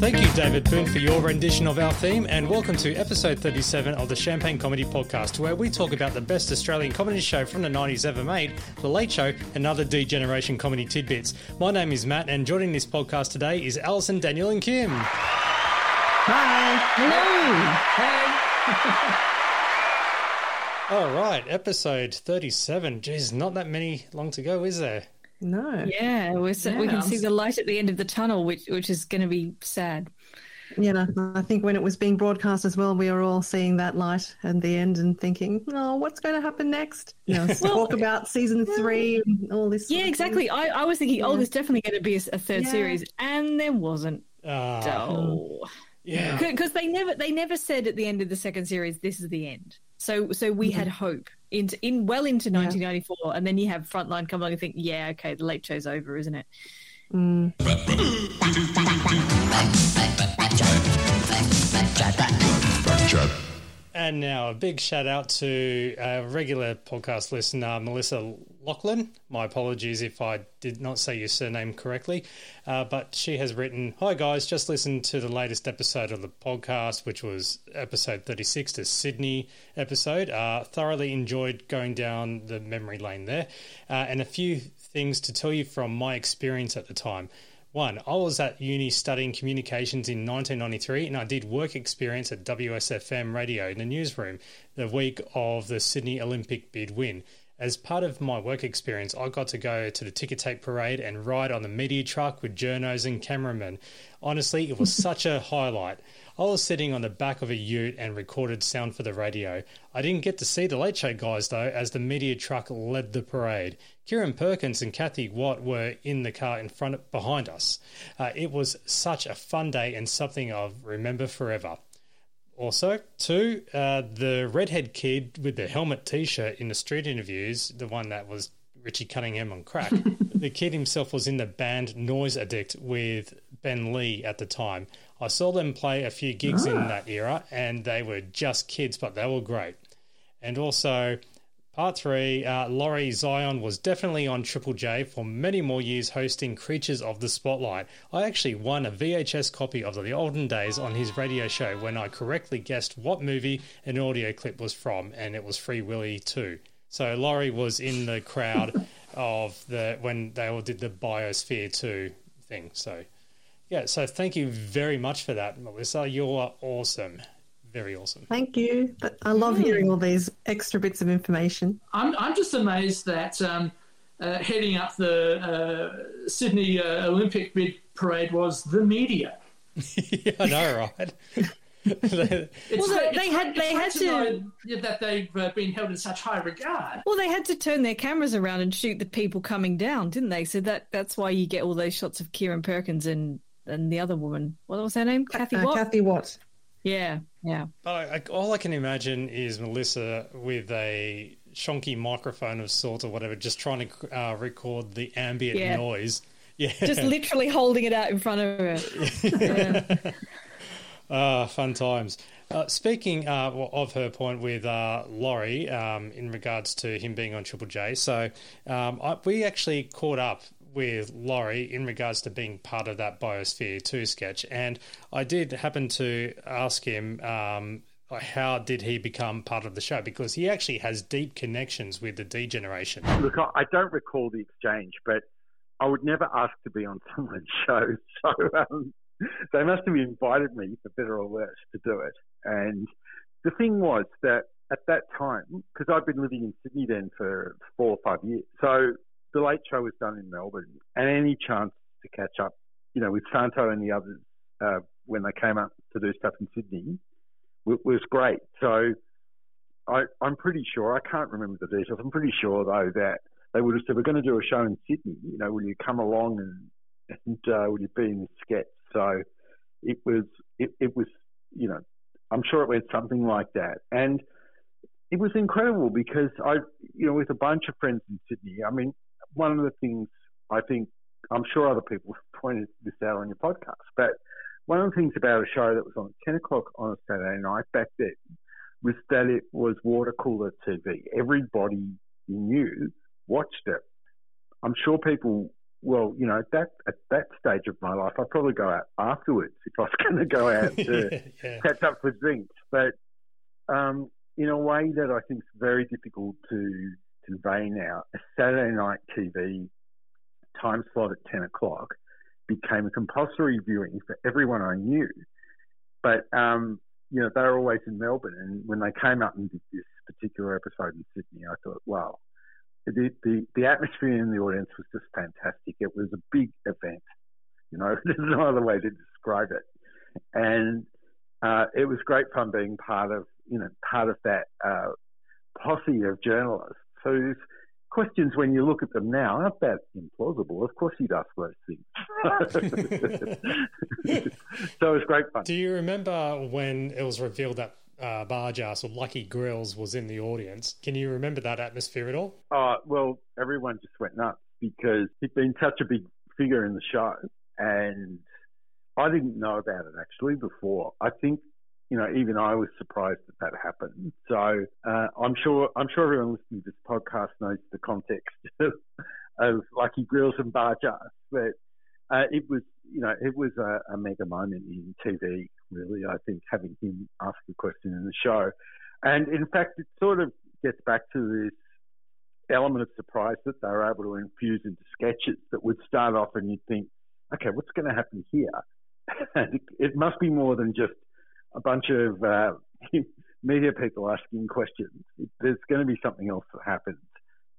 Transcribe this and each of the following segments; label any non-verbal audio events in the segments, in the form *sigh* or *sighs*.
Thank you, David Boone, for your rendition of our theme, and welcome to episode 37 of the Champagne Comedy Podcast, where we talk about the best Australian comedy show from the 90s ever made, The Late Show, and other D Generation comedy tidbits. My name is Matt, and joining this podcast today is Alison, Daniel, and Kim. Hi. Hello. Hey. All right, episode 37. Geez, not that many long to go, is there? No. Yeah, we're so, we can see the light at the end of the tunnel, which which is going to be sad. Yeah, know, I think when it was being broadcast as well, we were all seeing that light at the end and thinking, oh, what's going to happen next? You know, *laughs* talk about season three and all this. Yeah, exactly. I, I was thinking, oh, there's definitely going to be a, a third Yeah. series, and there wasn't. Oh, yeah. because they never they never said at the end of the second series this is the end. So so we had hope into in well into 1994, and then you have Frontline come along and think, yeah, okay, the late show's over, isn't it? Mm. And now a big shout out to a regular podcast listener, Melissa Lachlan. My apologies if I did not say your surname correctly, uh, but she has written Hi guys, just listened to the latest episode of the podcast, which was episode 36, the Sydney episode. Uh, thoroughly enjoyed going down the memory lane there, uh, and a few things to tell you from my experience at the time. One, I was at uni studying communications in 1993 and I did work experience at WSFM radio in the newsroom the week of the Sydney Olympic bid win. As part of my work experience, I got to go to the ticker tape parade and ride on the media truck with journos and cameramen. Honestly, it was *laughs* such a highlight. I was sitting on the back of a ute and recorded sound for the radio. I didn't get to see the Late Show guys though, as the media truck led the parade. Kieren Perkins and Kathy Watt were in the car in front behind us. Uh, it was such a fun day and something I'll remember forever. Also, two, uh, the redhead kid with the helmet T-shirt in the street interviews, the one that was Richie Cunningham on crack. *laughs* the kid himself was in the band Noise Addict with Ben Lee at the time. I saw them play a few gigs in that era, and they were just kids, but they were great. And also, part three, uh, Lawrie Zion was definitely on Triple J for many more years hosting Creatures of the Spotlight. I actually won a VHS copy of the olden days on his radio show when I correctly guessed what movie an audio clip was from, and it was Free Willy 2. So Lawrie was in the crowd *laughs* of the when they all did the Biosphere 2 thing. So yeah, so thank you very much for that, Melissa. You're awesome. Very awesome. Thank you. But I love hearing all these extra bits of information. I'm, I'm just amazed that um, uh, heading up the uh, Sydney uh, Olympic bid parade was the media. *laughs* yeah, I know, right? *laughs* Well, they- they had- they had to to- know that they've uh, been held in such high regard. Well, they had to turn their cameras around and shoot the people coming down, didn't they? So that that's why you get all those shots of Kieren Perkins and and the other woman. What was her name? Kathy Uh, Watt. Kathy Watt. Yeah, yeah. But I, I, all I can imagine is Melissa with a shonky microphone of sorts or whatever, just trying to uh, record the ambient Yeah. noise. *laughs* Yeah, Just literally holding it out in front of her. *laughs* Yeah. *laughs* Ah, fun times. Uh, speaking uh, of her point with uh, Lawrie um, in regards to him being on Triple J, so um, I, we actually caught up with Lawrie in regards to being part of that Biosphere 2 sketch, and I did happen to ask him um, how did he become part of the show because he actually has deep connections with the D generation. Look, I, don't recall the exchange, but I would never ask to be on *laughs* someone's show. So um, they must have invited me, for better or worse, to do it. And the thing was that at that time, because I'd been living in Sydney then for four or five years, so the late show was done in Melbourne, and any chance to catch up, you know, with Santo and the others uh, when they came up to do stuff in Sydney w- was great. So I, I'm pretty sure, I can't remember the details, I'm pretty sure though that they would have said, we're going to do a show in Sydney, you know, will you come along and, and uh, will you be in this sketch? So it was, it, it was, you know, I'm sure it went something like that. And it was incredible because I, you know, with a bunch of friends in Sydney, I mean, one of the things I think, I'm sure other people have pointed this out on your podcast, but one of the things about a show that was on at 10 o'clock on a Saturday night back then was that it was water cooler TV. Everybody you knew watched it. I'm sure people, well, you know, at that, at that stage of my life, I'd probably go out afterwards if I was *laughs* going to go out to *laughs* yeah. catch up for drinks. But um, in a way that I think is very difficult to now, a Saturday night TV time slot at 10 o'clock became a compulsory viewing for everyone I knew. But, um, you know, they were always in Melbourne. And when they came up and did this particular episode in Sydney, I thought, wow, the, the, the atmosphere in the audience was just fantastic. It was a big event. You know, *laughs* there's no other way to describe it. And uh, it was great fun being part of, you know, part of that uh, posse of journalists whose questions, when you look at them now, aren't that implausible. Of course, he'd ask those things. *laughs* so it was great fun. Do you remember when it was revealed that uh, Bargearse or Lucky Grills was in the audience? Can you remember that atmosphere at all? Oh, well, everyone just went nuts because he'd been such a big figure in the show. And I didn't know about it actually before. I think you know, even I was surprised that that happened. So uh, I'm sure I'm sure everyone listening to this podcast knows the context *laughs* of, of Lucky Grills and Bargearse, but uh, it was you know it was a, a, mega moment in TV. Really, I think having him ask a question in the show, and in fact, it sort of gets back to this element of surprise that they were able to infuse into sketches that would start off and you'd think, okay, what's going to happen here? *laughs* it must be more than just a bunch of uh, *laughs* media people asking questions. There's going to be something else that happens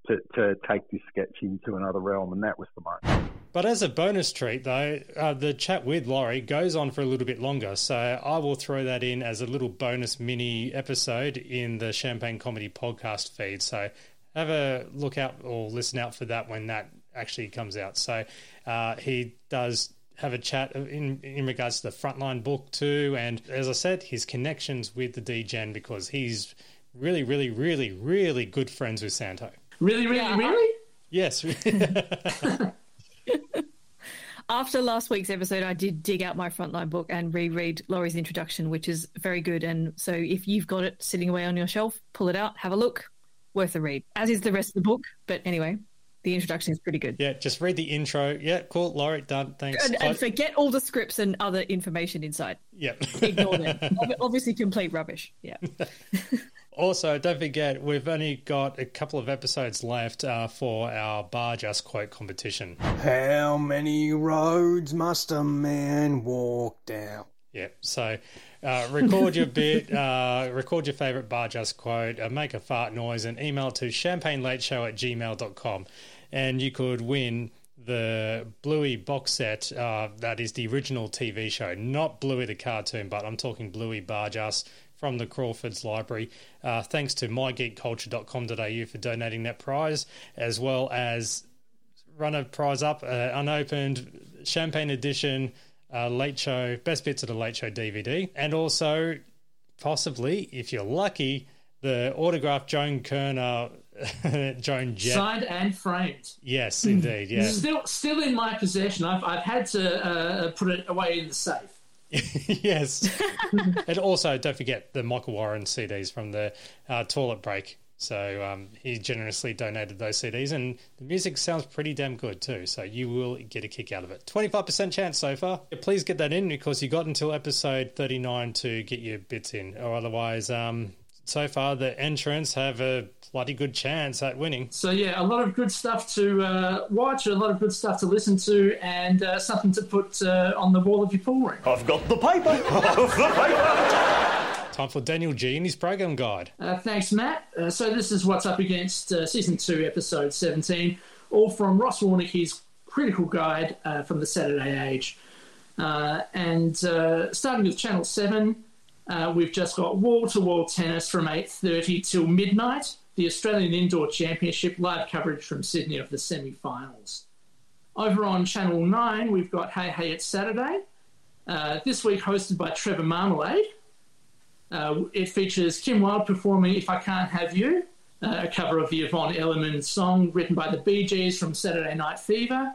to, to take this sketch into another realm, and that was the moment. But as a bonus treat, though, uh, the chat with Lawrie goes on for a little bit longer. So I will throw that in as a little bonus mini episode in the Champagne Comedy podcast feed. So have a look out or listen out for that when that actually comes out. So uh, he does have a chat in in regards to the frontline book too, and as I said, his connections with the DGen because he's really, really, really, really good friends with Santo. Really, really, yeah. really. Yes. *laughs* *laughs* After last week's episode, I did dig out my frontline book and reread Lawrie's introduction, which is very good. And so, if you've got it sitting away on your shelf, pull it out, have a look. Worth a read, as is the rest of the book. But anyway, the introduction is pretty good. Yeah, just read the intro. Yeah, cool. Lawrie, done. Thanks. And, and forget all the scripts and other information inside. Yeah. Ignore them. *laughs* Obviously, complete rubbish. Yeah. *laughs* also, don't forget, we've only got a couple of episodes left uh, for our Bargearse Quote competition. How many roads must a man walk down? Yeah, so uh, record your bit, uh, record your favourite Bargearse quote, uh, make a fart noise, and email to champagnelateshow at gmail.com. And you could win the Bluey box set. Uh, that is the original TV show, not Bluey the cartoon, but I'm talking Bluey Bargearse from the Crawfords Library. Uh, thanks to mygeekculture.com.au for donating that prize, as well as run a prize up, uh, unopened champagne edition uh, Late Show, Best Bits of the Late Show DVD, and also possibly, if you're lucky, the autographed Joan Kirner. *laughs* Joan Jett. Signed and framed. Yes, indeed. Yeah. Still, still in my possession. I've, I've had to uh, put it away in the safe. *laughs* yes. *laughs* and also, don't forget the Michael Warren CDs from the uh, toilet break so um, he generously donated those CDs, and the music sounds pretty damn good too. So you will get a kick out of it. Twenty five percent chance so far. Please get that in because you got until episode thirty nine to get your bits in, or otherwise, um, so far the entrants have a bloody good chance at winning. So yeah, a lot of good stuff to uh, watch, a lot of good stuff to listen to, and uh, something to put uh, on the wall of your pool room. I've got the paper. *laughs* I've got the paper. Time for Daniel G and his program guide. Uh, thanks, Matt. Uh, so this is what's up against uh, season two, episode seventeen, all from Ross Warneke's critical guide uh, from the Saturday Age. Uh, and uh, starting with Channel Seven, we've just got wall-to-wall tennis from eight thirty till midnight. The Australian Indoor Championship live coverage from Sydney of the semi-finals. Over on Channel 9, we've got Hey Hey It's Saturday, uh, this week hosted by Trevor Marmalade. Uh, it features Kim Wilde performing If I Can't Have You, uh, a cover of the Yvonne Elliman song written by the Bee Gees from Saturday Night Fever.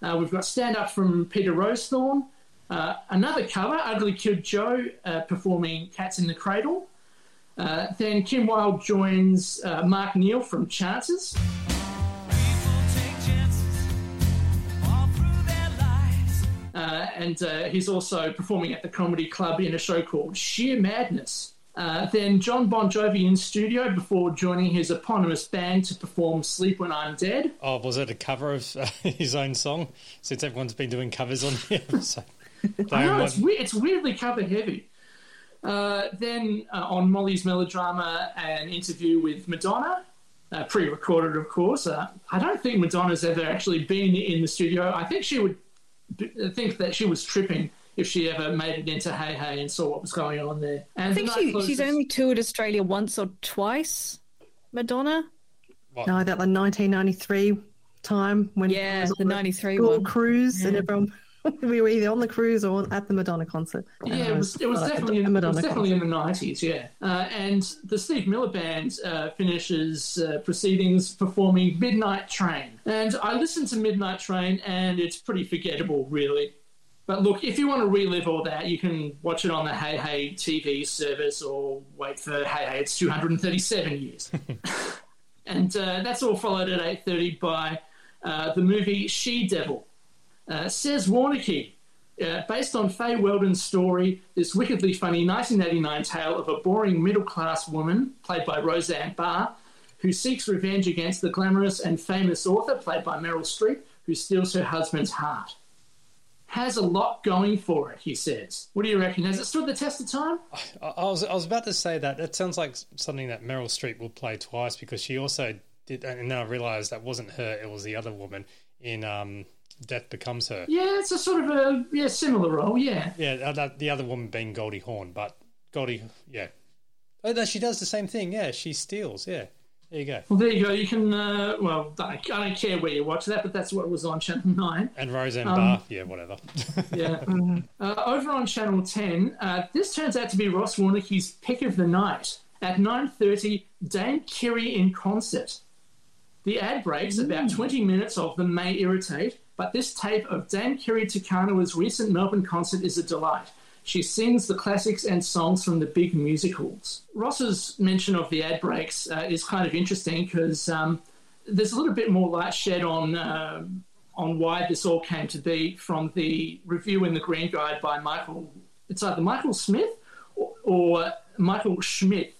Uh, we've got stand up from Peter Rosethorn, Uh, another cover, Ugly Kid Joe uh, performing Cats in the Cradle. Uh, then Kim Wilde joins Mark Neal from Chances. Uh, and uh, he's also performing at the Comedy Club in a show called Sheer Madness. Uh, then Jon Bon Jovi in studio before joining his eponymous band to perform Sleep When I'm Dead. Oh, was it a cover of uh, *laughs* his own song? Since everyone's been doing covers on the episode. *laughs* *laughs* I know, it's, we- it's weirdly cover heavy. Uh, then uh, on Molly's Melodrama, an interview with Madonna, uh, pre recorded, of course. Uh, I don't think Madonna's ever actually been in the studio. I think she would think that she was tripping if she ever made it into Hey Hey and saw what was going on there. And I think she, closes- she's only toured Australia once or twice. Madonna, No, that the 1993 time when yeah, it was the on '93 school one. cruise and everyone *laughs* we were either on the cruise or at the Madonna concert. Yeah, it was, it was the definitely in, it Madonna was definitely in the nineties. Yeah, uh, and the Steve Miller Band uh, finishes uh, proceedings performing "Midnight Train," and I listened to "Midnight Train" and it's pretty forgettable, really. But look, if you want to relive all that, you can watch it on the Hey Hey TV service or wait for Hey Hey. It's two hundred and thirty-seven years, *laughs* and uh, that's all followed at eight thirty by uh, the movie She Devil. Uh, says Warneke, uh, based on Fay Weldon's story, this wickedly funny 1989 tale of a boring middle class woman, played by Roseanne Barr, who seeks revenge against the glamorous and famous author, played by Meryl Streep, who steals her husband's heart. Has a lot going for it, he says. What do you reckon? Has it stood the test of time? I, I was I was about to say that. That sounds like something that Meryl Streep will play twice because she also did, and then I realised that wasn't her; it was the other woman in um, Death Becomes Her. Yeah, it's a sort of a yeah similar role. Yeah, Yeah, uh, that, the other woman being Goldie Hawn, but Goldie, yeah. Oh, no, she does the same thing. Yeah, she steals. Yeah, there you go. well there you go. You can uh, well I don't care where you watch that, but that's what was on Channel Nine. And Roseanne Um, Barr, yeah, whatever. *laughs* Yeah. *laughs* Uh, over on Channel 10, uh, this turns out to be Ross Warneke's pick of the night. At 9.30, Dame Kiri in concert. The ad breaks, about 20 minutes of them may irritate, but this tape of Dame Kiri Te Kanawa's recent Melbourne concert is a delight. She sings the classics and songs from the big musicals. Ross's mention of the ad breaks uh, is kind of interesting because um, there's a little bit more light shed on uh, on why this all came to be from the review in the Green Guide by Michael. It's either Michael Smith or, or Michael Schmidt,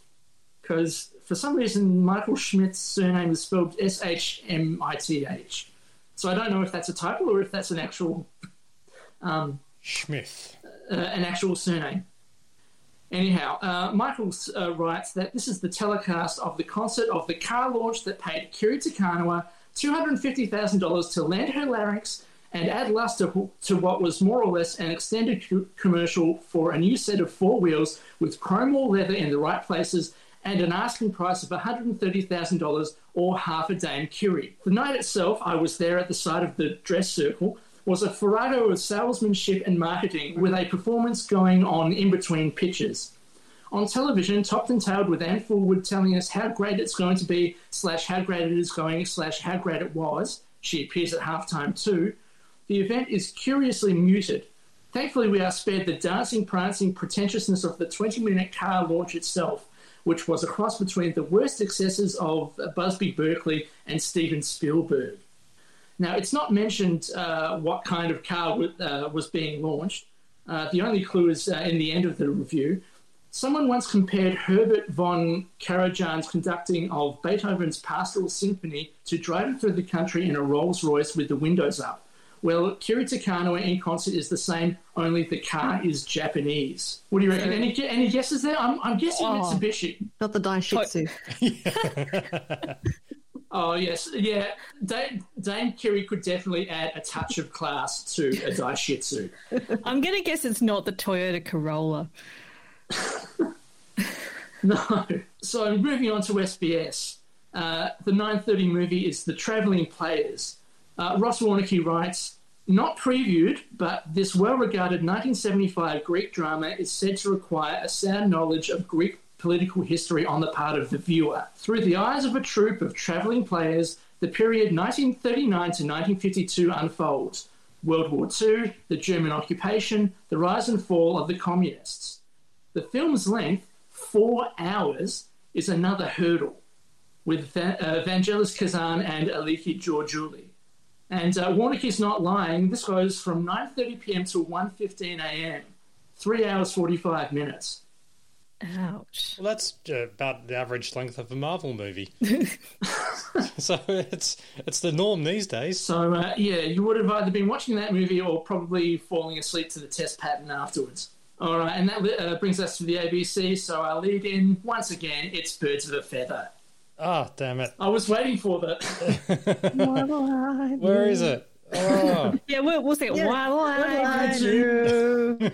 because for some reason Michael Schmidt's surname is spelled S H M I T H. So I don't know if that's a title or if that's an actual um, Schmith. uh, an actual surname. Anyhow, uh, Michael uh, writes that this is the telecast of the concert of the car launch that paid Kiri Te Kanawa $250,000 to land her larynx and add luster to what was more or less an extended co- commercial for a new set of four wheels with chrome or leather in the right places and an asking price of $130,000 or half a Dame Kiri. The night itself, I was there at the side of the dress circle, was a farrago of salesmanship and marketing with a performance going on in between pitches. On television, topped and tailed with Anne Fullwood telling us how great it's going to be, slash how great it is going, slash how great it was. She appears at halftime too. The event is curiously muted. Thankfully, we are spared the dancing, prancing pretentiousness of the 20 minute car launch itself, which was a cross between the worst excesses of Busby Berkeley and Steven Spielberg. Now, it's not mentioned uh, what kind of car w- uh, was being launched. Uh, the only clue is uh, in the end of the review. Someone once compared Herbert von Karajan's conducting of Beethoven's Pastoral Symphony to driving through the country in a Rolls Royce with the windows up. Well, Kiri Te Kanawa in concert is the same, only the car is Japanese. What do you reckon? Any, any guesses there? I'm, I'm guessing Oh. Mitsubishi. Not the Daihatsu. *laughs* Oh, yes. Yeah, Dame, Dame Kiri could definitely add a touch of class to a Daihatsu. *laughs* I'm gonna guess it's not the Toyota Corolla. *laughs* No. So moving on to SBS. Uh, the 9.30 movie is The Travelling Players. Uh, Ross Warneke writes, not previewed, but this well-regarded 1975 Greek drama is said to require a sound knowledge of Greek political history on the part of the viewer. Through the eyes of a troupe of travelling players, the period 1939 to 1952 unfolds. World War II, the German occupation, the rise and fall of the communists. The film's length, four hours, is another hurdle, with uh, Vangelis Kazan and Aliki Georgiou. And uh, Warneke is not lying. This goes from 9:30 p.m. to 1:15 a.m. Three hours 45 minutes. Ouch. Well, that's uh, about the average length of a Marvel movie. *laughs* *laughs* so it's it's the norm these days. So uh, yeah, you would have either been watching that movie or probably falling asleep to the test pattern afterwards. All right, and that uh, brings us to the ABC. So our lead in once again, it's Birds of a Feather. Ah, damn it! I was waiting for that. What'll I do? is it? Oh, *laughs* Yeah, we'll, we'll say, Yeah. what'll What'll I I do? do?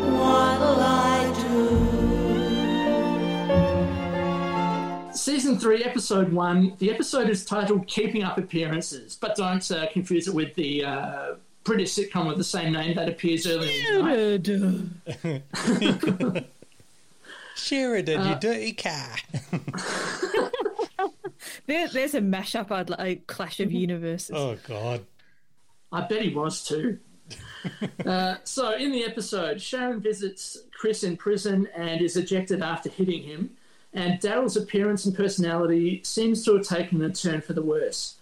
What'll I Season three, episode one. The episode is titled "Keeping Up Appearances," but don't uh, confuse it with the uh, British sitcom with the same name that appears earlier. *laughs* *laughs* in. Sheridan, Uh, you dirty cat. *laughs* There, there's a mashup, I'd like, a Clash of Universes. Oh God. I bet he was too. *laughs* uh, so, in the episode, Sharon visits Chris in prison and is ejected after hitting him. And Daryl's appearance and personality seems to have taken a turn for the worse.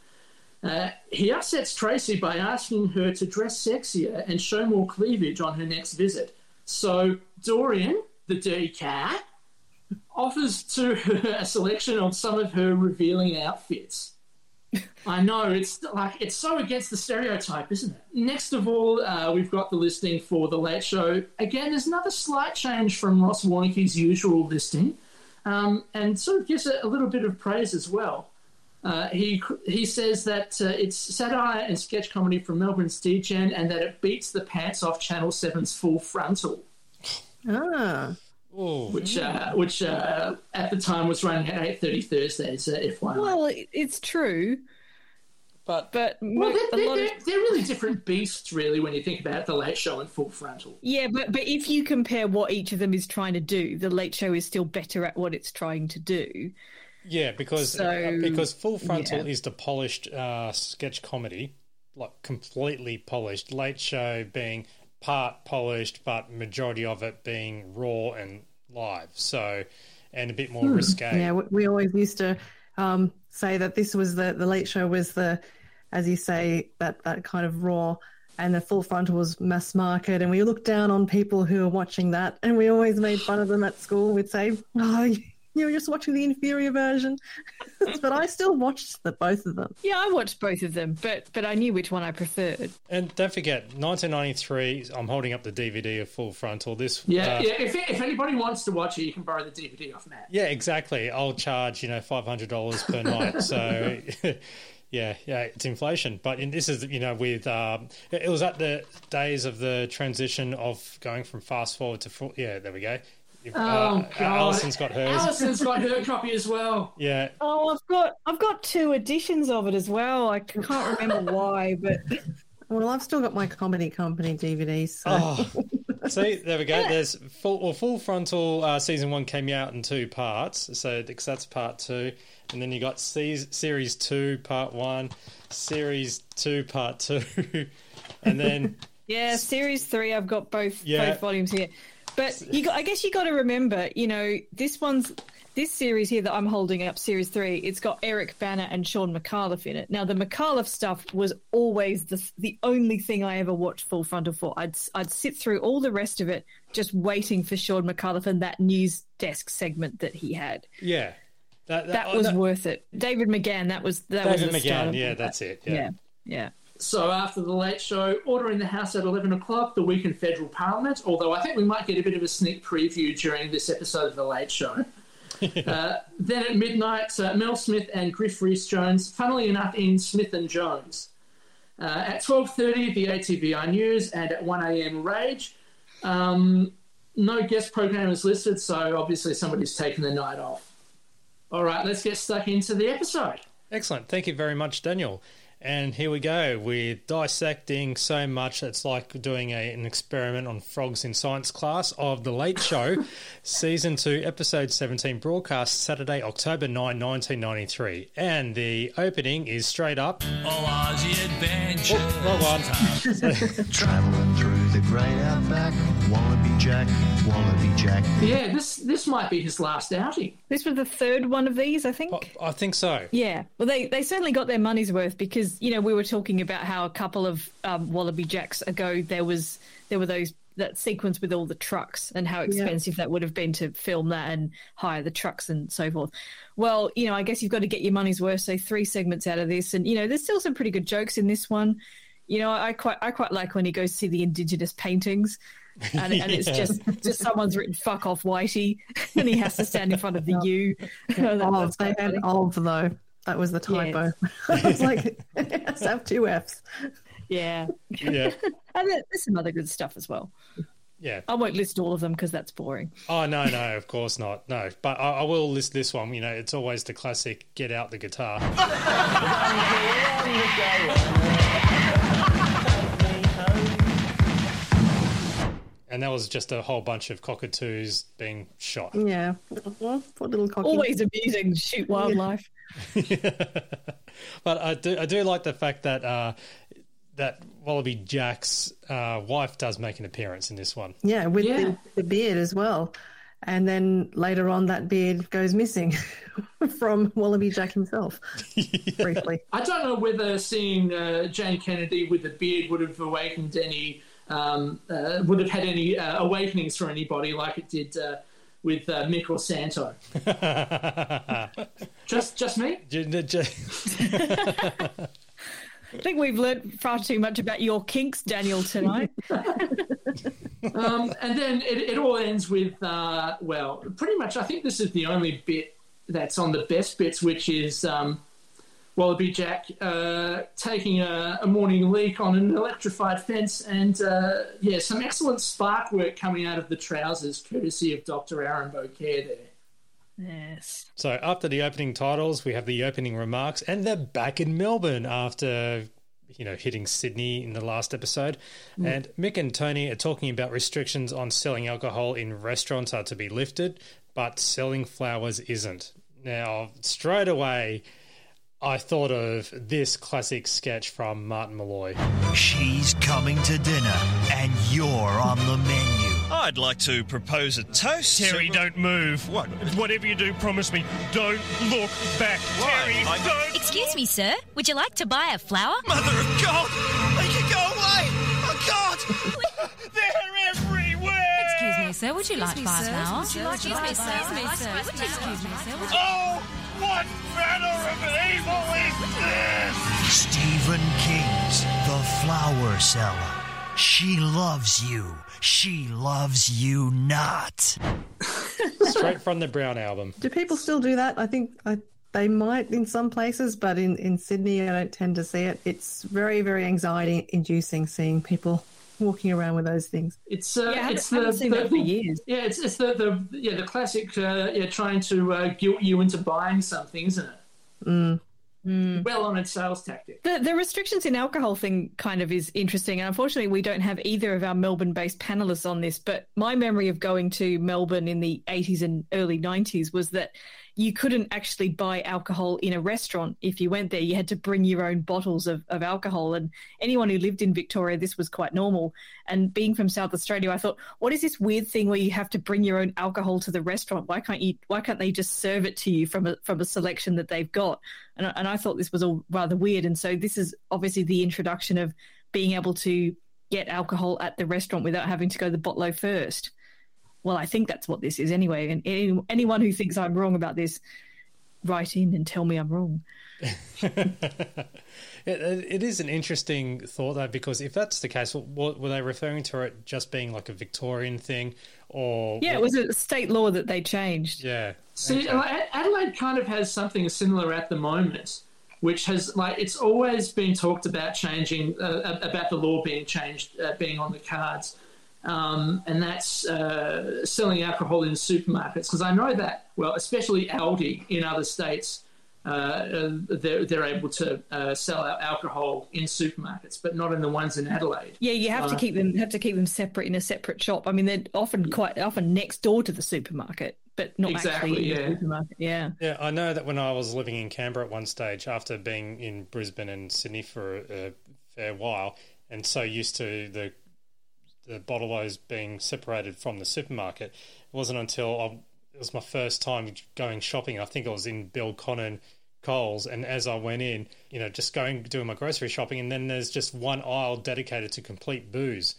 Uh, he upsets Tracy by asking her to dress sexier and show more cleavage on her next visit. So, Dorien, the dirty cat, offers to her a selection of some of her revealing outfits. I know it's like it's so against the stereotype, isn't it? Next of all, uh, we've got the listing for the Late Show. Again, there's another slight change from Ross Warneke's usual listing, um, and sort of gives it a little bit of praise as well. Uh, he he says that uh, it's satire and sketch comedy from Melbourne's DGen, and that it beats the pants off Channel 7's Full Frontal, Ah, Oh, which uh, which uh, at the time was running at 8:30 Thursdays. Uh, FYI. Well, it's true, but but Well, they're, a lot they're, of they're, they're really different beasts, really, when you think about it, the Late Show and Full Frontal. yeah, but but if you compare what each of them is trying to do, the Late Show is still better at what it's trying to do. yeah, because So, uh, because Full Frontal yeah. is the polished uh, sketch comedy, like completely polished. Late Show being part polished, but majority of it being raw and live. So, and a bit more risque. yeah. We, we always used to um, say that this was the the late show was the, as you say, that that kind of raw, and the full frontal was mass market, and we looked down on people who were watching that, and we always made fun of them at school. We'd say, "Oh, *laughs* you're just watching the inferior version," *laughs* but I still watched the both of them. Yeah, I watched both of them, but but I knew which one I preferred. And don't forget, 1993. I'm holding up the DVD of Full Frontal. This, Yeah, uh, yeah. If, if anybody wants to watch it, you can borrow the DVD off Matt. Yeah, exactly. I'll charge you know five hundred dollars per *laughs* night. So, yeah, yeah, it's inflation. But in, this is you know with um, it it was at the days of the transition of going from fast forward to full. Yeah, there we go. If, Oh, uh, God. Alison's got hers. Alison's got her *laughs* copy as well. Yeah, Oh, I've got I've got two editions of it as well. I can't remember *laughs* why, but Well, I've still got my comedy company DVDs. So. Oh, see, there we go. *laughs* There's full well, full frontal. Uh, season one came out in two parts, so because that's part two, and then you got se- series two, part one, series two, part two, and then yeah, series three. I've got both Yeah. both volumes here. But you got, I guess you got to remember, you know, this one's this series here that I'm holding up, series three. It's got Eric Bana and Shaun Micallef in it. Now, the Micallef stuff was always the the only thing I ever watched Full Frontal for. I'd I'd sit through all the rest of it just waiting for Shaun Micallef and that news desk segment that he had. yeah, that, That oh, was worth it. David McGann. That was that David was McGann. Yeah, that. that's it. Yeah. yeah, yeah. So after the late show, ordering the house at 11 o'clock, the week in federal parliament, although I think we might get a bit of a sneak preview during this episode of the late show. *laughs* uh, then at midnight, uh, Mel Smith and Griff Rhys-Jones, funnily enough in Smith and Jones. Uh, at 12.30, the ATVI News, and at 1am, Rage. Um, no guest programmers listed, so obviously somebody's taken the night off. All right, let's get stuck into the episode. Excellent. Thank you very much, Daniel. And here we go. We're dissecting so much. It's like doing a, an experiment on frogs in science class of The Late Show, *laughs* Season 2, Episode 17, broadcast Saturday, October 9, 1993. And the opening is straight up. Oh, Aussie adventure. Oh, wrong one. *laughs* Traveling through the great outback, Wallaby Jack, Wallaby Jack. Yeah, this this might be his last outing. This was the third one of these, I think. I think so. Yeah, well, they, they certainly got their money's worth because you know we were talking about how a couple of um, Wallaby Jacks ago there was there were those that sequence with all the trucks and how expensive that would have been to film that and hire the trucks and so forth. Well, you know, I guess you've got to get your money's worth. So three segments out of this, and you know, there's still some pretty good jokes in this one. You know, I quite I quite like when he goes to see the indigenous paintings. And, and it's just just someone's written "fuck off, Whitey," *laughs* and he has to stand in front of the U. That- Of, they had of though. That was the typo. *laughs* I was like, it has to have two F's. Yeah, Yeah. *laughs* and there's some other good stuff as well. Yeah. I won't list all of them because that's boring. Oh no, no, of course not. No, but I, I will list this one. You know, it's always the classic "Get out the guitar." And that was just a whole bunch of cockatoos being shot. Yeah. Well, poor little cocky. Always amusing to shoot wildlife. *laughs* But I do, I do like the fact that uh, that Wallaby Jack's uh, wife does make an appearance in this one. Yeah, with Yeah. The, the beard as well. And then later on, that beard goes missing *laughs* from Wallaby Jack himself, *laughs* briefly. I don't know whether seeing uh, Jane Kennedy with a beard would have awakened any, um, uh, would have had any uh, awakenings for anybody like it did uh, with uh, Mick or Santo. *laughs* just, just me. *laughs* I think we've learnt far too much about your kinks, Daniel, tonight. *laughs* Um, and then it, it all ends with, uh, well, pretty much. I think this is the only bit that's on the best bits, which is um, Wallaby Jack uh, taking a, a morning leak on an electrified fence, and uh, yeah, some excellent spark work coming out of the trousers, courtesy of Doctor Aaron Beaucaire there. yes. so after the opening titles, we have the opening remarks, and they're back in Melbourne after you know hitting Sydney in the last episode. And Mick and Tony are talking about restrictions on selling alcohol in restaurants are to be lifted, but selling flowers isn't. Now, straight away. I thought of this classic sketch from Martin Molloy. She's coming to dinner, and you're on the menu. I'd like to propose a toast. Terry, don't move. What? Whatever you do, promise me, don't look back. Why? Terry, I- don't. Excuse me, sir. Would you like to buy a flower? Mother of God! They can go away! Oh *laughs* God! They're everywhere. Excuse me, sir. Would you like to buy a flower? Excuse me, sir. Excuse me, sir. Oh, what manner of evil is this? Stephen King's The Flower Seller. She loves you. She loves you not. Straight from the Brown album. Do people still do that? I think I, they might in some places, but in, in Sydney, I don't tend to see it. It's very, very anxiety inducing seeing people walking around with those things. It's uh, yeah, it's the, seen the- that for years. Yeah, it's it's the, the yeah the classic uh, yeah trying to uh, guilt you into buying something, isn't it? Mm. Well on its sales tactic. The, the restrictions in alcohol thing kind of is interesting. And unfortunately, we don't have either of our Melbourne based panelists on this. But my memory of going to Melbourne in the 80s and early 90s was that you couldn't actually buy alcohol in a restaurant if you went there. You had to bring your own bottles of, of alcohol. And anyone who lived in Victoria, this was quite normal. And being from South Australia, I thought, what is this weird thing where you have to bring your own alcohol to the restaurant? Why can't you? Why can't they just serve it to you from a from a selection that they've got? And and I thought this was all rather weird. And so this is obviously the introduction of being able to get alcohol at the restaurant without having to go to the botlo first. Well, I think that's what this is anyway. And any, anyone who thinks I'm wrong about this, write in and tell me I'm wrong. *laughs* It, it is an interesting thought though, because if that's the case, what, were they referring to it just being like a Victorian thing, or Yeah, it was a state law that they changed. yeah, See, like, Ad- Adelaide kind of has something similar at the moment, which has like it's always been talked about changing uh, about the law being changed, uh, being on the cards, um, and that's uh, selling alcohol in supermarkets. Because I know that well, especially Aldi in other states uh, they're, they're able to uh, sell out alcohol in supermarkets, but not in the ones in Adelaide. Yeah, you have to Uh, keep them have to keep them separate in a separate shop. I mean, they're often quite often next door to the supermarket, but not Exactly, actually in yeah. the supermarket. Yeah. Yeah, I know that when I was living in Canberra at one stage, after being in Brisbane and Sydney for a, a fair while, and so used to the the bottle-os being separated from the supermarket, it wasn't until I, it was my first time going shopping. I think I was in Belconnen Coles, and as I went in, you know, just going doing my grocery shopping, and then there's just one aisle dedicated to complete booze.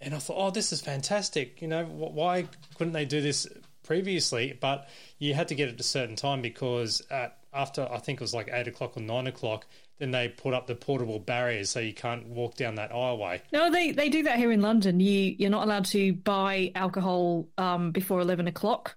And I thought, oh, this is fantastic. You know, wh- why couldn't they do this previously? But you had to get it at a certain time because at, after I think it was like eight o'clock or nine o'clock, then they put up the portable barriers so you can't walk down that aisleway. No, they they do that here in London. You you're not allowed to buy alcohol um, before eleven o'clock.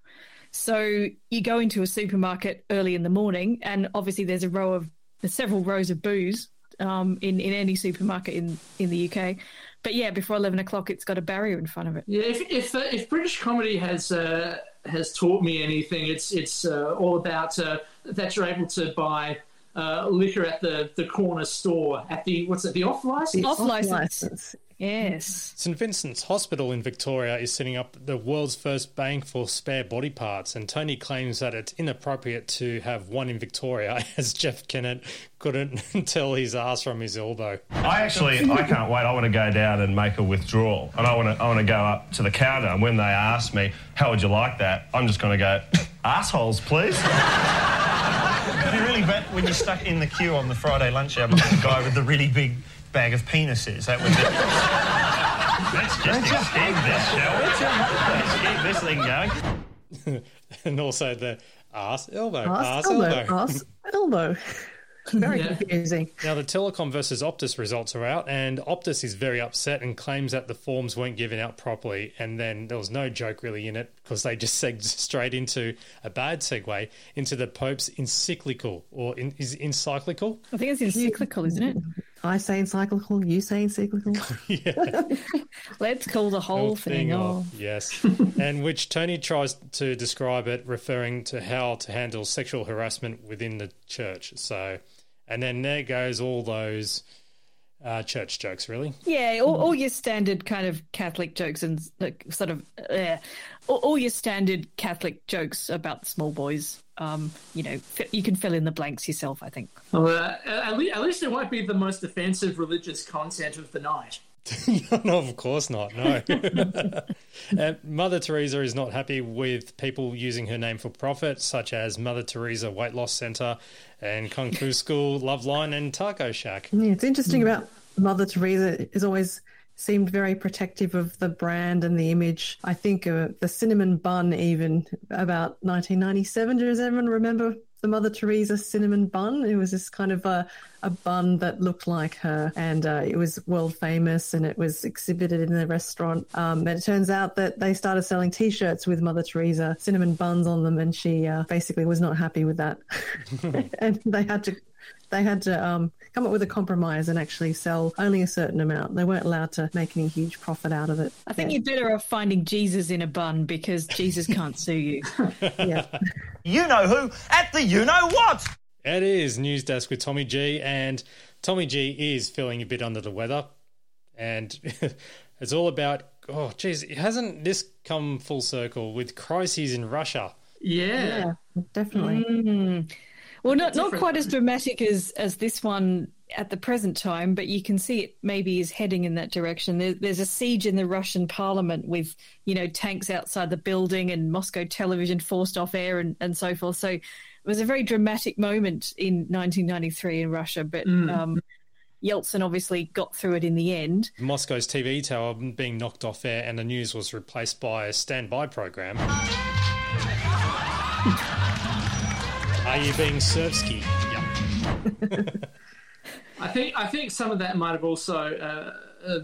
So you go into a supermarket early in the morning, and obviously there's a row of there's several rows of booze um, in in any supermarket in in the UK. But yeah, before eleven o'clock, it's got a barrier in front of it. Yeah, if if, uh, if British comedy has uh, has taught me anything, it's it's uh, all about uh, that you're able to buy uh, liquor at the, the corner store at the what's it the off license Off license. Yes. St Vincent's Hospital in Victoria is setting up the world's first bank for spare body parts, and Tony claims that it's inappropriate to have one in Victoria, *laughs* as Jeff Kennett couldn't *laughs* tell his ass from his elbow. I actually, I can't wait. I want to go down and make a withdrawal, and I want to, I want to go up to the counter. And when they ask me, "How would you like that?" I'm just going to go, *laughs* "Assholes, please." It'd really bad when you're stuck in the queue on the Friday lunch hour behind the guy with the really big bag of penises. That would be. *laughs* Let's just extend this, shall we? Let's keep this thing going. *laughs* and also the ass elbow, Ass, ass elbow, elbow. ass, elbow. Very Yeah. confusing. Now, the Telecom versus Optus results are out, and Optus is very upset and claims that the forms weren't given out properly. And then there was no joke really in it because they just *laughs* segged straight into a bad segue into the Pope's encyclical or in, is it encyclical. I think it's encyclical, isn't it? I say encyclical, you say encyclical. *laughs* *laughs* Let's call the whole thing off. Yes, *laughs* and which Tony tries to describe it, referring to how to handle sexual harassment within the church. So, and then there goes all those uh, church jokes, really. Yeah, all, all your standard kind of Catholic jokes and like, sort of, uh, all, all your standard Catholic jokes about small boys. Um, you know, you can fill in the blanks yourself. I think. Well, uh, at, le- at least it won't be the most offensive religious content of the night. *laughs* no, of course not. No. *laughs* uh, Mother Teresa is not happy with people using her name for profit, such as Mother Teresa Weight Loss Center and Kung Fu School, Love Line, and Taco Shack. Yeah, it's interesting about Mother Teresa is always seemed very protective of the brand and the image. I think uh, the cinnamon bun, even about 1997. Does everyone remember the Mother Teresa cinnamon bun? It was this kind of a, a bun that looked like her, and uh, it was world famous, and it was exhibited in the restaurant. Um, and it turns out that they started selling T-shirts with Mother Teresa cinnamon buns on them, and she uh, basically was not happy with that, *laughs* *laughs* and they had to they had to um, come up with a compromise and actually sell only a certain amount. They weren't allowed to make any huge profit out of it. I think you're better off finding Jesus in a bun because Jesus can't sue you. *laughs* yeah. You know who at the you know what. It is News Desk with Tommy G, and Tommy G is feeling a bit under the weather, and *laughs* it's all about oh, geez, hasn't this come full circle with crises in Russia? Yeah, definitely. Mm. Well, not not quite as dramatic as as this one at the present time, but you can see it maybe is heading in that direction. There, there's a siege in the Russian parliament with you know tanks outside the building and Moscow television forced off air and, and so forth. So it was a very dramatic moment in 1993 in Russia, but Mm. um, Yeltsin obviously got through it in the end. Moscow's TV tower being knocked off air, and the news was replaced by a standby program. *laughs* Are you being Sersky? Yeah. *laughs* I think I think some of that might have also uh, uh,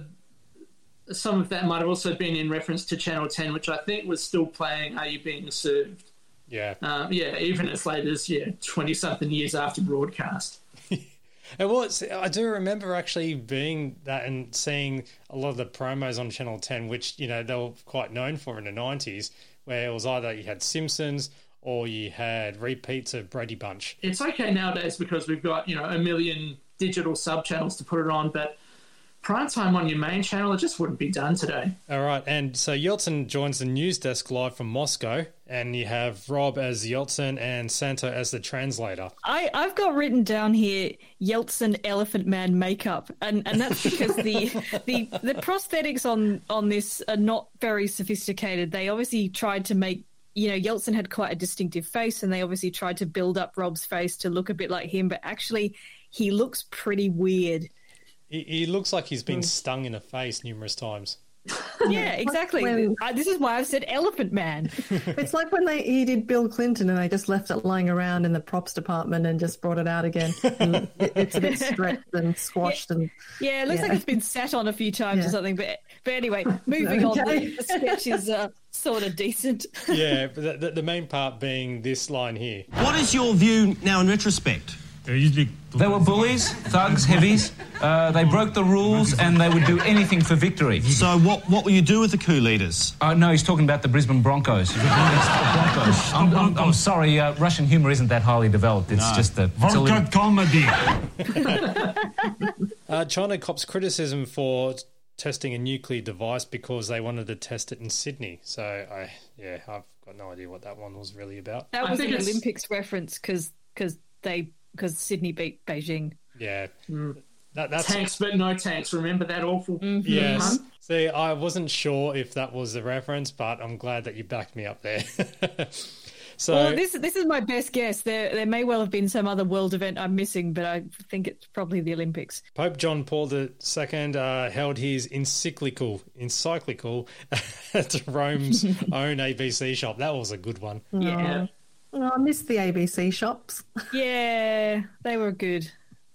some of that might have also been in reference to Channel Ten, which I think was still playing "Are You Being Served?" Yeah. Um, yeah, even as late as yeah twenty something years after broadcast. *laughs* It was. I do remember actually being that and seeing a lot of the promos on Channel Ten, which you know they were quite known for in the nineties, where it was either you had Simpsons or you had repeats of Brady Bunch. It's okay nowadays because we've got you know a million digital sub channels to put it on, but prime time on your main channel it just wouldn't be done today. All right, and so Yeltsin joins the news desk live from Moscow, and you have Rob as Yeltsin and Santo as the translator. I, I've got written down here Yeltsin Elephant Man makeup, and, and that's because the, the the prosthetics on on this are not very sophisticated. They obviously tried to make you know Yeltsin had quite a distinctive face, and they obviously tried to build up Rob's face to look a bit like him, but actually he looks pretty weird. He, he looks like he's been mm. stung in the face numerous times. *laughs* Yeah, exactly. when- Uh, this is why I've said Elephant Man. *laughs* It's like when they he did Bill Clinton and they just left it lying around in the props department and just brought it out again. *laughs* And it, it's a bit stretched and squashed and Yeah, it looks Yeah. like it's been sat on a few times Yeah. or something. But but anyway, moving on. Okay. The, the sketch is uh, sort of decent. yeah, but the, the, the main part being this line here. What is your view now in retrospect? They were bullies, thugs, heavies. Uh, they broke the rules and they would do anything for victory. So, what, what will you do with the coup leaders? Uh, no, he's talking about the Brisbane Broncos. He's talking against the Broncos. I'm, I'm, I'm sorry, uh, Russian humour isn't that highly developed. It's No. just a. it's a little- comedy. Uh, China cops criticism for testing a nuclear device because they wanted to test it in Sydney. So I, yeah, I've got no idea what that one was really about. That was an Olympics reference because they because Sydney beat Beijing. Yeah, that, that's tanks but no tanks. Remember that awful yes. pun? See, I wasn't sure if that was the reference, but I'm glad that you backed me up there. *laughs* so well, this this is my best guess. There there may well have been some other world event I'm missing, but I think it's probably the Olympics. Pope John Paul II uh, held his encyclical encyclical *laughs* at Rome's *laughs* own ABC shop. That was a good one. Yeah. Oh, I miss the ABC shops. Yeah, they were good.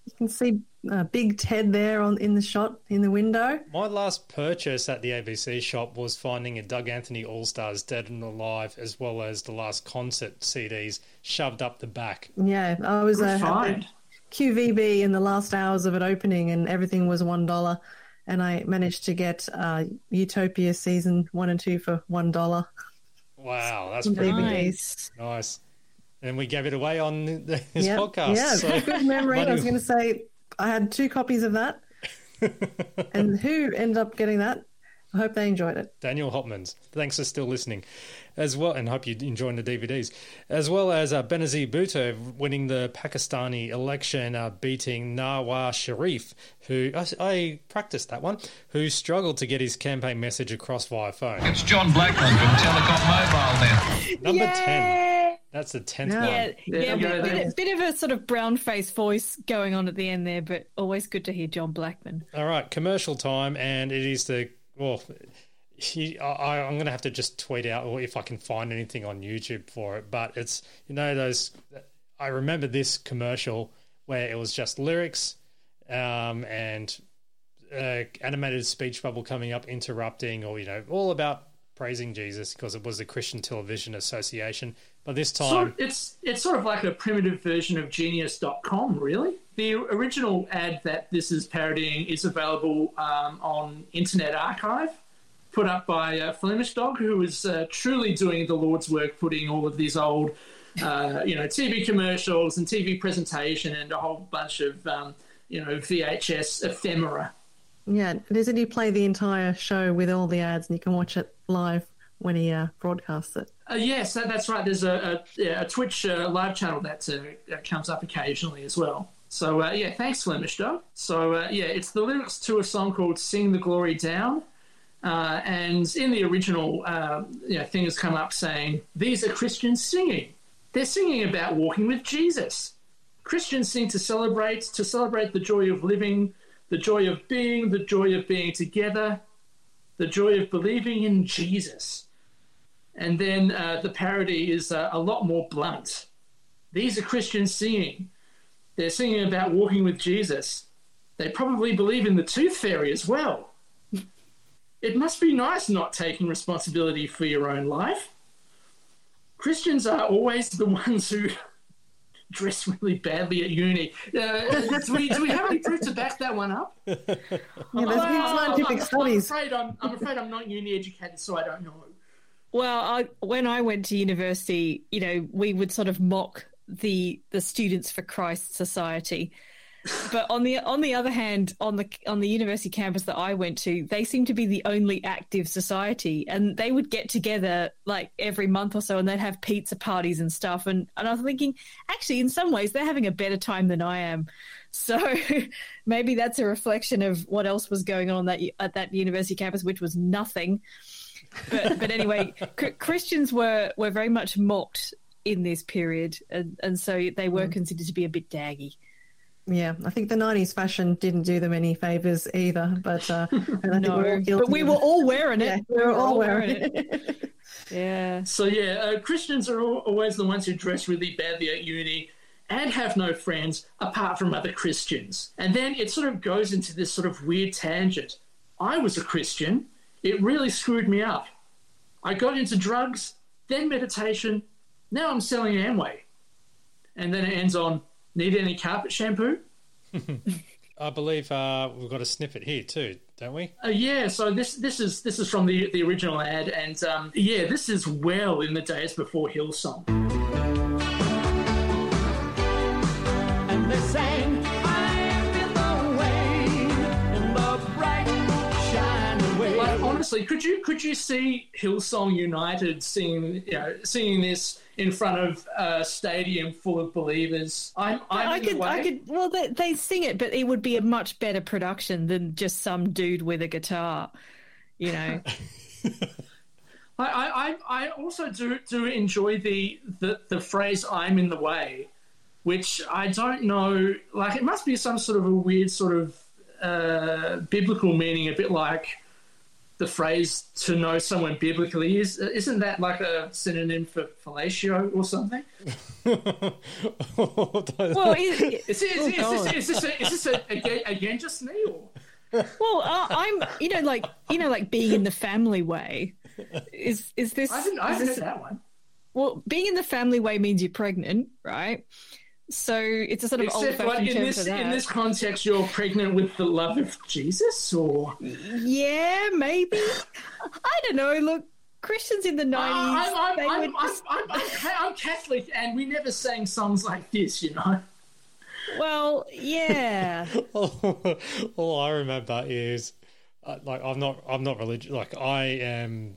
You can see uh, Big Ted there on in the shot in the window. My last purchase at the ABC shop was finding a Doug Anthony All Stars Dead and Alive, as well as the last concert CDs shoved up the back. Yeah, I was Good uh, at QVB in the last hours of it opening, and everything was one dollar. And I managed to get uh, Utopia season one and two for one dollar. Wow, that's pretty good. Nice. nice. And we gave it away on the- this *laughs* Yep. podcast. Yeah, so- good memory. I was going to say I had two copies of that, *laughs* and who ended up getting that? I hope they enjoyed it. Daniel Hopmans. Thanks for still listening, as well, and hope you're enjoying the DVDs, as well as uh, Benazir Bhutto winning the Pakistani election, uh, beating Nawaz Sharif, who I, I practiced that one, who struggled to get his campaign message across via phone. It's John Blackman from Telecom Mobile now. Number Yay! ten. That's the tenth Yeah. one. Yeah, There yeah, bit, bit, bit of a sort of brown face voice going on at the end there, but always good to hear John Blackman. All right, commercial time, and it is the well. He, I, I'm going to have to just tweet out, or if I can find anything on YouTube for it. But it's you know those. I remember this commercial where it was just lyrics, um, and uh, animated speech bubble coming up, interrupting, or you know, all about praising Jesus because it was the Christian Television Association. But this time, Sort it's it's sort of like a primitive version of Genius.com, really. The original ad that this is parodying is available um, on Internet Archive, put up by uh, Flemish Dog, who is uh, truly doing the Lord's work, putting all of these old, uh, you know, TV commercials and TV presentation and a whole bunch of, um, you know, VHS ephemera. Yeah, doesn't he play the entire show with all the ads, and you can watch it live when he uh, broadcasts it? Uh, yes, that, that's right. There's a, a, a Twitch uh, live channel that, uh, comes up occasionally as well. So, uh, yeah, thanks, Flemish Dog. So, uh, yeah, it's the lyrics to a song called Sing the Glory Down. Uh, and in the original, uh, you know, things come up saying, These are Christians singing. They're singing about walking with Jesus. Christians sing to celebrate, to celebrate the joy of living, the joy of being, the joy of being together, the joy of believing in Jesus. And then uh, the parody is uh, a lot more blunt. These are Christians singing. They're singing about walking with Jesus. They probably believe in the tooth fairy as well. It must be nice not taking responsibility for your own life. Christians are always the *laughs* ones who *laughs* dress really badly at uni. Uh, do, we, do we have any proof to back that one up? *laughs* Yeah, there's been scientific I'm, studies. I'm afraid I'm, I'm afraid I'm not uni educated, so I don't know. Well, I, when I went to university, you know, we would sort of mock the the Students for Christ Society. But on the on the other hand, on the on the university campus that I went to, they seemed to be the only active society, and they would get together like every month or so, and they'd have pizza parties and stuff. And and I was thinking, actually, in some ways, they're having a better time than I am. So *laughs* maybe that's a reflection of what else was going on that at that university campus, which was nothing. But but anyway, Christians were were very much mocked in this period, and, and so they were Mm. considered to be a bit daggy. Yeah, I think the '90s fashion didn't do them any favors either. But uh, and I think *laughs* No, we're all but we were all wearing it. Yeah, we were all wearing wearing it. *laughs* Yeah. So yeah, uh, Christians are always the ones who dress really badly at uni and have no friends apart from other Christians. And then it sort of goes into this sort of weird tangent. I was a Christian. It really screwed me up. I got into drugs, then meditation. Now I'm selling Amway. And then it ends on need any carpet shampoo? *laughs* I believe uh, we've got a snippet here too, don't we? Uh, yeah, so this this is this is from the the original ad, and um, yeah, this is well in the days before Hillsong. Honestly, could you could you see Hillsong United singing you know singing this in front of a stadium full of believers? I'm I'm I could. I could. Well, they, they sing it, but it would be a much better production than just some dude with a guitar. You know. *laughs* I, I, I I also do do enjoy the, the the phrase "I'm in the way," which I don't know. Like it must be some sort of a weird sort of uh, biblical meaning, a bit like the phrase "to know someone biblically." Is isn't that like a synonym for fellatio or something? *laughs* well, it, Is, this- is, is, God. this, is this, a, is this again, again just me? Or? well, uh, I'm. You know, like you know, like being in the family way. Is is this? I haven't, I haven't this- heard that one. Well, being in the family way means you're pregnant, right? So it's a sort of Except old-fashioned in term this for that. in this context, you're pregnant with the love of Jesus, or Yeah, maybe. I don't know. Look, Christians in the nineties, I'm, I'm, I'm, I'm, just- I'm, I'm, *laughs* I'm Catholic, and we never sang songs like this, you know. well, yeah. *laughs* all, all I remember is uh, like I'm not I'm not religious. Like I am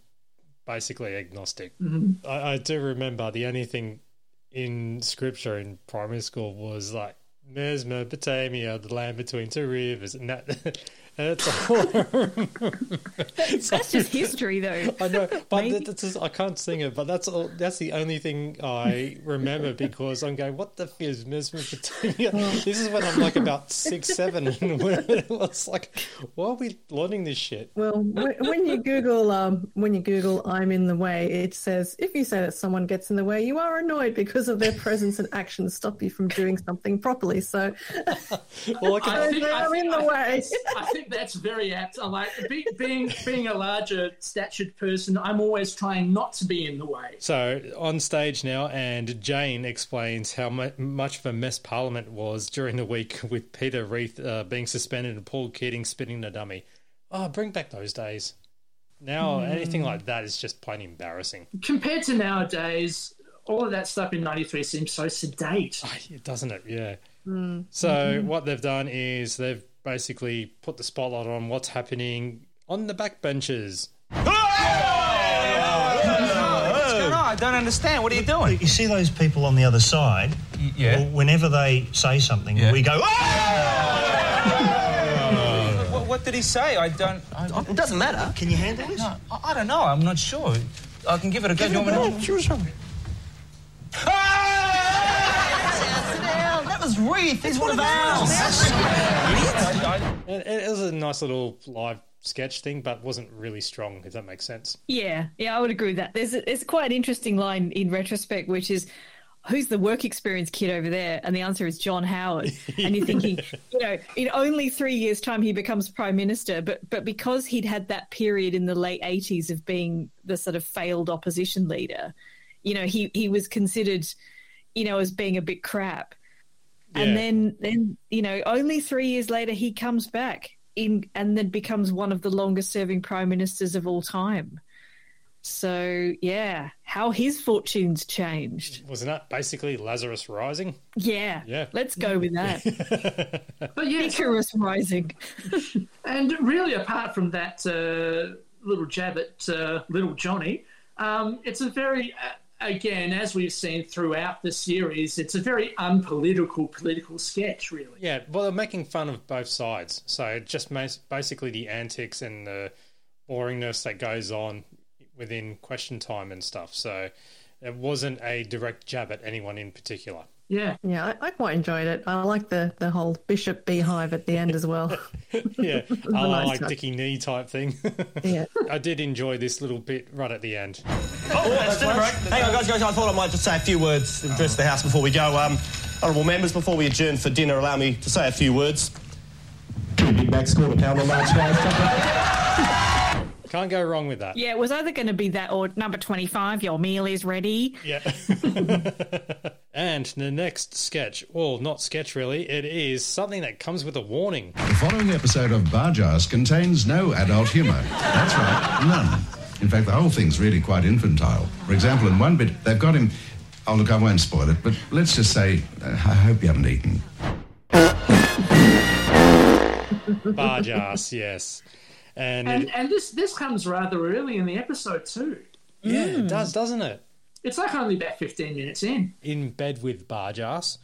basically agnostic. Mhm. I, I do remember the only thing in scripture in primary school was like Mesopotamia, the land between two rivers, and that. *laughs* and that's all. I remember. That's just history, though. *laughs* I know, but that- that's just, I can't sing it. But that's all. That's the only thing I remember because I'm going, "What the f is Mesopotamia?" this is when I'm like about six, seven, and when it was like, "Why are we learning this shit?" Well, when, when you Google, um, when you Google, "I'm in the way," it says if you say that someone gets in the way, you are annoyed because of their presence and actions stop you from doing something properly. So, well, okay. I think, I I'm think, in the I, way. I think that's very apt. I like be, being being a larger statured person. I'm always trying not to be in the way. So on stage now, and Jane explains how much of a mess Parliament was during the week *laughs* with Peter Reith uh, being suspended and Paul Keating spitting the dummy. Oh, bring back those days. Now Hmm. anything like that is just plain embarrassing, Compared to nowadays, all of that stuff in '93 seems so sedate. doesn't it? Yeah. Mm. So Mhm. what they've done is they've basically put the spotlight on what's happening on the backbenches. What's going on? I don't understand. What are you doing? You see those people on the other side? yeah. Well, whenever they say something, we go, "Ah!" What, what did he say? I don't. I, it doesn't matter. Can you handle this? No, I, I don't know. I'm not sure. I can give it a go. Do you want me to? That was Reith. He's one of ours. And it was a nice little live sketch thing, but wasn't really strong, if that makes sense. Yeah, yeah, I would agree with that. There's a, there's quite an interesting line in retrospect, which is, "Who's the work experience kid over there?" And the answer is John Howard. And you're thinking, *laughs* you know, in only three years' time he becomes prime minister, but but because he'd had that period in the late '80s of being the sort of failed opposition leader, you know, he he was considered, you know, as being a bit crap. Yeah. And then then you know, only three years later he comes back in and then becomes one of the longest serving prime ministers of all time. So yeah, how his fortunes changed. Wasn't that basically Lazarus Rising? Yeah, Yeah. Let's go with that. *laughs* But yeah, Icarus Rising. *laughs* And really, apart from that uh, little jab at uh, little Johnny, um, it's a very, uh, again, as we've seen throughout the series, it's a very unpolitical political sketch, really. Yeah, well, they're making fun of both sides. So just basically the antics and the boringness that goes on within question time and stuff. So it wasn't a direct jab at anyone in particular. Yeah. Yeah, I, I quite enjoyed it. I like the, the whole bishop beehive at the end as well. *laughs* Yeah, *laughs* I a oh, nice like touch. Dickie Knee type thing. *laughs* Yeah. I did enjoy this little bit right at the end. Oh, that's dinner break. Hang on, guys, guys. I thought I might just say a few words, address the House before we go. Um, honourable members, before we adjourn for dinner, allow me to say a few words. Big back score to pound on March, guys. Can't go wrong with that. Yeah, it was either going to be that or number twenty-five. Your meal is ready. Yeah. *laughs* and the next sketch, well, not sketch really, it is something that comes with a warning. The following episode of Bargearse contains no adult humour. That's right, none. In fact, the whole thing's really quite infantile. For example, in one bit, they've got him. Oh, look, I won't spoil it, but let's just say, uh, I hope you haven't eaten. Bargearse, yes. And, And it, and this this comes rather early in the episode too. yeah, it mm. does, doesn't it? It's like only about fifteen minutes in. In Bed with Bargearse,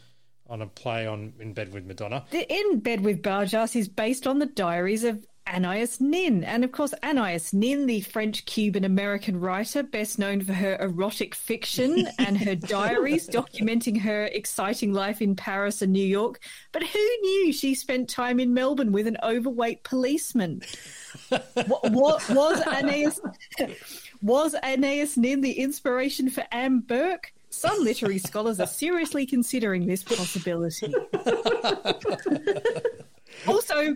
on a play on In Bed with Madonna. The In Bed with Bargearse is based on the diaries of Anais Nin. And of course, Anais Nin, the French Cuban American writer, best known for her erotic fiction and her *laughs* diaries documenting her exciting life in Paris and New York. But who knew she spent time in Melbourne with an overweight policeman? what, what was Anais was Anais Nin the inspiration for Anne Burke? Some literary scholars are seriously considering this possibility. *laughs* also,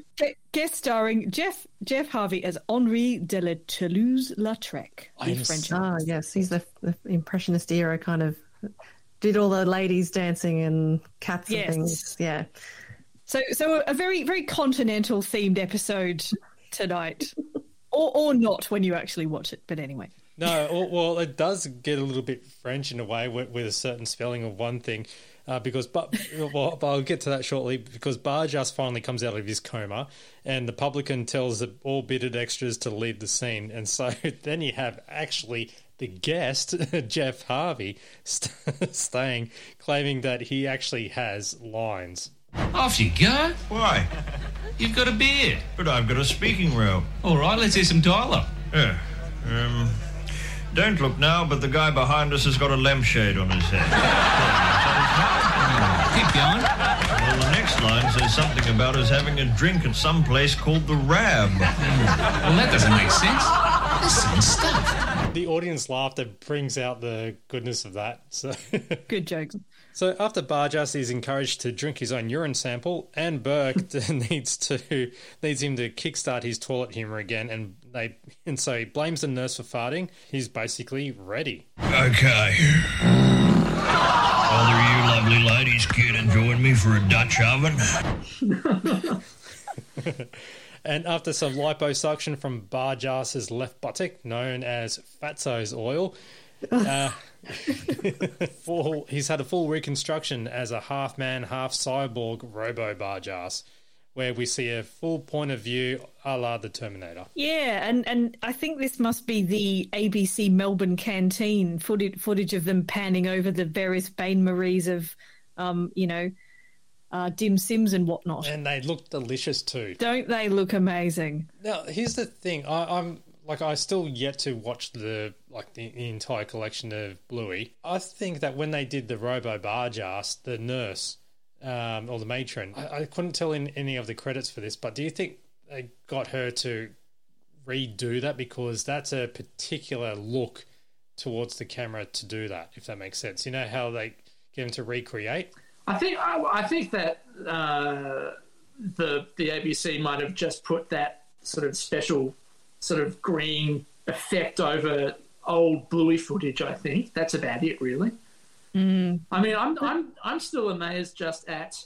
guest starring Jeff Jeff Harvey as Henri de la Toulouse-Lautrec, the French Ah, yes, he's the, the impressionist era kind of did all the ladies dancing and cats Yes. and things. Yeah. So, so a very, very continental themed episode tonight, or or not when you actually watch it. But anyway, No, well, well, it does get a little bit French in a way with, with a certain spelling of one thing, uh, because but *laughs* well, but I'll get to that shortly. Because Bargearse finally comes out of his coma, and the publican tells the all bitted extras to leave the scene, and so *laughs* then you have actually the guest *laughs* Jeff Harvey st- staying, claiming that he actually has lines. Off you go. Why? You've got a beard. But I've got a speaking role. All right, let's hear some dialogue. Yeah. Um, don't look now, but the guy behind us has got a lampshade on his head. Keep going. Well, the next line says something about us having a drink at some place called the Rab. Well, that doesn't make sense. Listen, stuff. The audience laughter brings out the goodness of that. So *laughs* good jokes. So after Bargearse is encouraged to drink his own urine sample, and Burke *laughs* needs to needs him to kickstart his toilet humor again, and they and so he blames the nurse for farting. He's basically ready. Okay. Either of you lovely ladies care to join me for a Dutch oven? *laughs* And after some liposuction from Bargearse's left buttock, known as Fatso's oil, *laughs* uh, *laughs* full, he's had a full reconstruction as a half man, half cyborg Robo Bargearse, where we see a full point of view a la the Terminator. yeah, and and I think this must be the ABC Melbourne canteen footage footage of them panning over the various Bain Maries of, um, you know, uh, dim sims and whatnot. And they look delicious too. Don't they look amazing? Now, here's the thing. I, I'm like, I still yet to watch the like the, the entire collection of Bluey. I think that when they did the Robo Bargearse, the nurse um, or the matron, I, I couldn't tell in any of the credits for this. But do you think they got her to redo that because that's a particular look towards the camera to do that? If that makes sense, you know how they get them to recreate. I think I, I think that uh, the the ABC might have just put that sort of special sort of green effect over old bluey footage. I think that's about it, really. Mm. I mean, I'm I'm I'm still amazed just at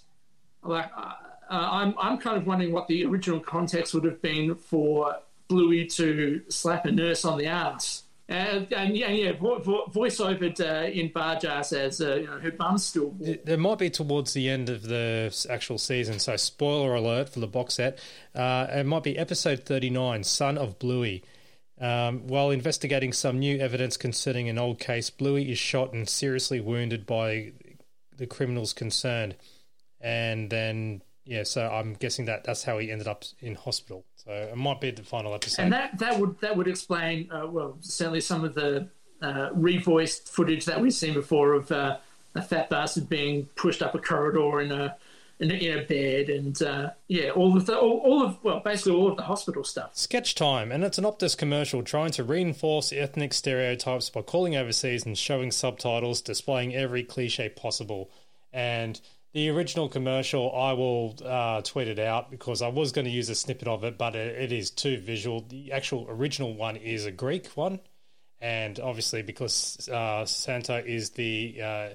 like uh, uh, I'm I'm kind of wondering what the original context would have been for Bluey to slap a nurse on the ass. And, and yeah, yeah, vo- vo- voiceovered uh, in Bargearse as uh, you know, her bum's still warm. There might be towards the end of the actual season, so spoiler alert for the box set. Uh, it might be episode 39, Son of Bluey. Um, while investigating some new evidence concerning an old case, Bluey is shot and seriously wounded by the criminals concerned. And then, yeah, so I'm guessing that that's how he ended up in hospital. So it might be the final episode. and that that would that would explain uh, well certainly some of the uh, revoiced footage that we've seen before of uh, a fat bastard being pushed up a corridor in a in bed and uh, yeah all of the all, all of well basically all of the hospital stuff. Sketch time, and it's an Optus commercial trying to reinforce ethnic stereotypes by calling overseas and showing subtitles, displaying every cliche possible. And the original commercial, I will uh, tweet it out because I was going to use a snippet of it, but it, it is too visual. The actual original one is a Greek one, and obviously because uh, Santo is the uh,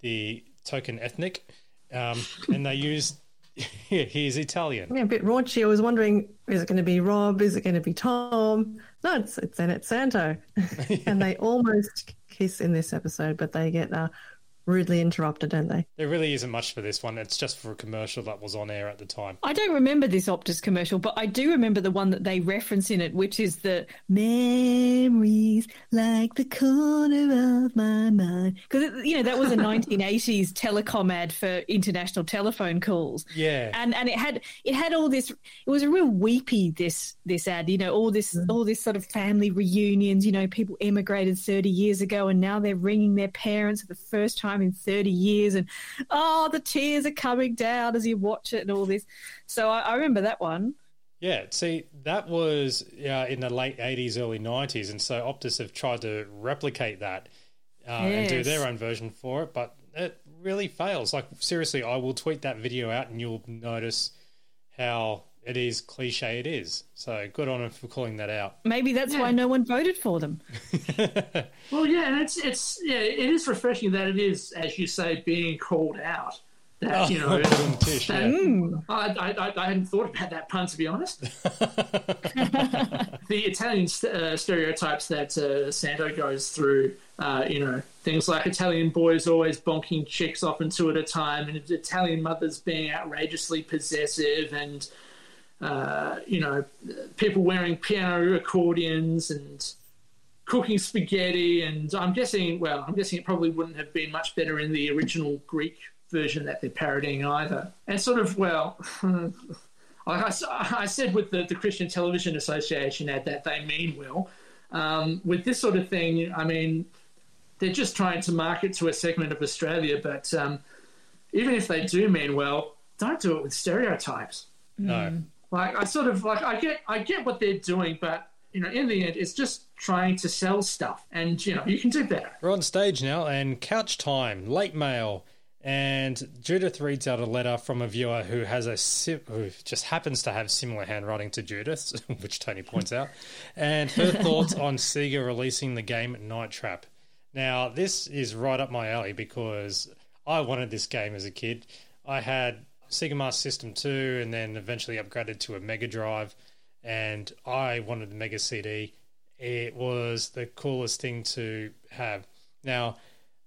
the token ethnic, um, and they use *laughs* he's Italian. Yeah, a bit raunchy. I was wondering, is it going to be Rob? Is it going to be Tom? No, it's it's then it's Santo, *laughs* *laughs* and they almost kiss in this episode, but they get uh, rudely interrupted, don't they? There really isn't much for this one. It's just for a commercial that was on air at the time. I don't remember this Optus commercial, but I do remember the one that they reference in it, which is the memories like the corner of my mind. Because you know that was a *laughs* 1980s telecom ad for international telephone calls. Yeah. and and it had it had all this. It was a real weepy this this ad. You know, all this mm. all this sort of family reunions. You know, people emigrated 30 years ago, and now they're ringing their parents for the first time in 30 years, and oh, the tears are coming down as you watch it, and all this. So I, I remember that one. Yeah, see, that was uh, in the late 80s, early 90s, and so Optus have tried to replicate that uh, and do their own version for it, but it really fails. Like, seriously, I will tweet that video out and you'll notice how it is cliche it is. So good on them for calling that out. Maybe that's why no one voted for them. *laughs* Well, yeah, and it's it's yeah, it is refreshing that it is, as you say, being called out. That you know, *laughs* Oh, Tish, that- yeah. I, I, I, I hadn't thought about that pun to be honest. *laughs* the Italian st- uh, stereotypes that uh, Santo goes through, uh, you know, things like Italian boys always bonking chicks off and two at a time, and Italian mothers being outrageously possessive, and uh, you know, people wearing piano accordions and cooking spaghetti, and I'm guessing, well, I'm guessing it probably wouldn't have been much better in the original Greek version that they're parodying either. And sort of, well, like *laughs* I, s- I said with the, the Christian Television Association ad that they mean well. Um, with this sort of thing, I mean, they're just trying to market to a segment of Australia, but um, even if they do mean well, don't do it with stereotypes. No. Like I sort of like I get I get what they're doing, but you know, in the end, it's just trying to sell stuff, and you know, you can do better. We're on stage now, and couch time, late mail, and Judith reads out a letter from a viewer who has a sim- who just happens to have similar handwriting to Judith's, *laughs* which Tony points out, and her *laughs* thoughts on Sega releasing the game Night Trap. Now, this is right up my alley because I wanted this game as a kid. I had Sega Master System 2 and then eventually upgraded to a Mega Drive, and I wanted the Mega CD. It was the coolest thing to have. Now,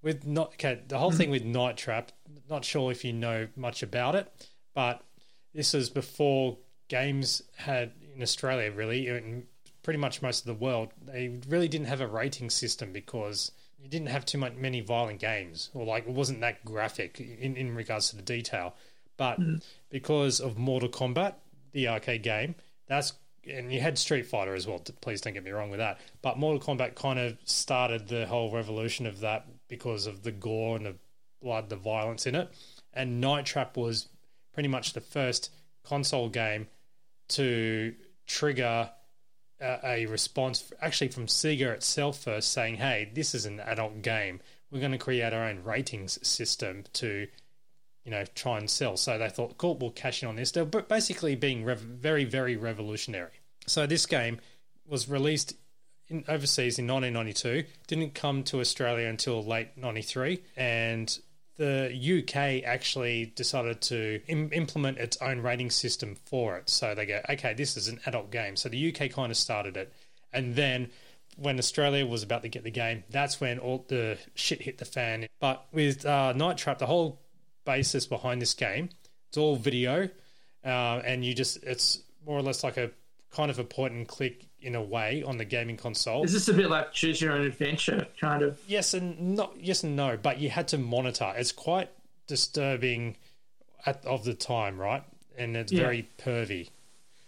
with not okay, the whole thing with Night Trap, not sure if you know much about it, but this was before games had in Australia really, and pretty much most of the world, they really didn't have a rating system because you didn't have too much many violent games, or like it wasn't that graphic in, in regards to the detail. But hmm. because of Mortal Kombat, the arcade game, that's and you had Street Fighter as well. Please don't get me wrong with that. But Mortal Kombat kind of started the whole revolution of that because of the gore and the blood, the violence in it. And Night Trap was pretty much the first console game to trigger a, a response, actually from Sega itself first, saying, "Hey, this is an adult game. We're going to create our own ratings system to." You know, try and sell. So they thought, cool, we'll cash in on this. They're basically being rev- very, very revolutionary. So this game was released in overseas in 1992. Didn't come to Australia until late 93, and the UK actually decided to Im- implement its own rating system for it. So they go, okay, this is an adult game. So the UK kind of started it, and then when Australia was about to get the game. That's when all the shit hit the fan. But with uh, Night Trap, the whole basis behind this game, it's all video, uh, and you just it's more or less like a kind of a point and click in a way on the gaming console. Is this a bit like choose your own adventure kind of? Yes and not yes and no, but you had to monitor. It's quite disturbing at of the time, right? And it's Yeah. very pervy.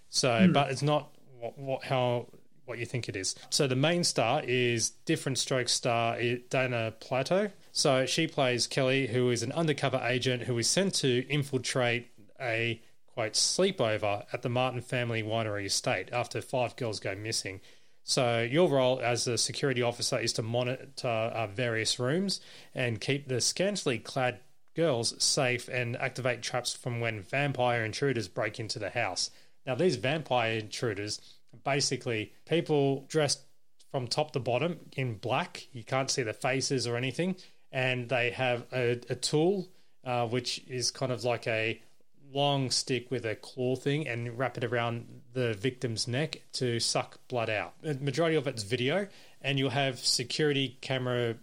So, Hmm. but it's not what, what how what you think it is. So the main star is different stroke star Dana Plato. So she plays Kelly, who is an undercover agent who is sent to infiltrate a quote sleepover at the Martin family winery estate after five girls go missing. So your role as a security officer is to monitor uh, various rooms and keep the scantily clad girls safe and activate traps from when vampire intruders break into the house. Now these vampire intruders are basically people dressed from top to bottom in black. You can't see their faces or anything, and they have a, a tool uh, which is kind of like a long stick with a claw thing and wrap it around the victim's neck to suck blood out. The majority of it's video, and you'll have security camera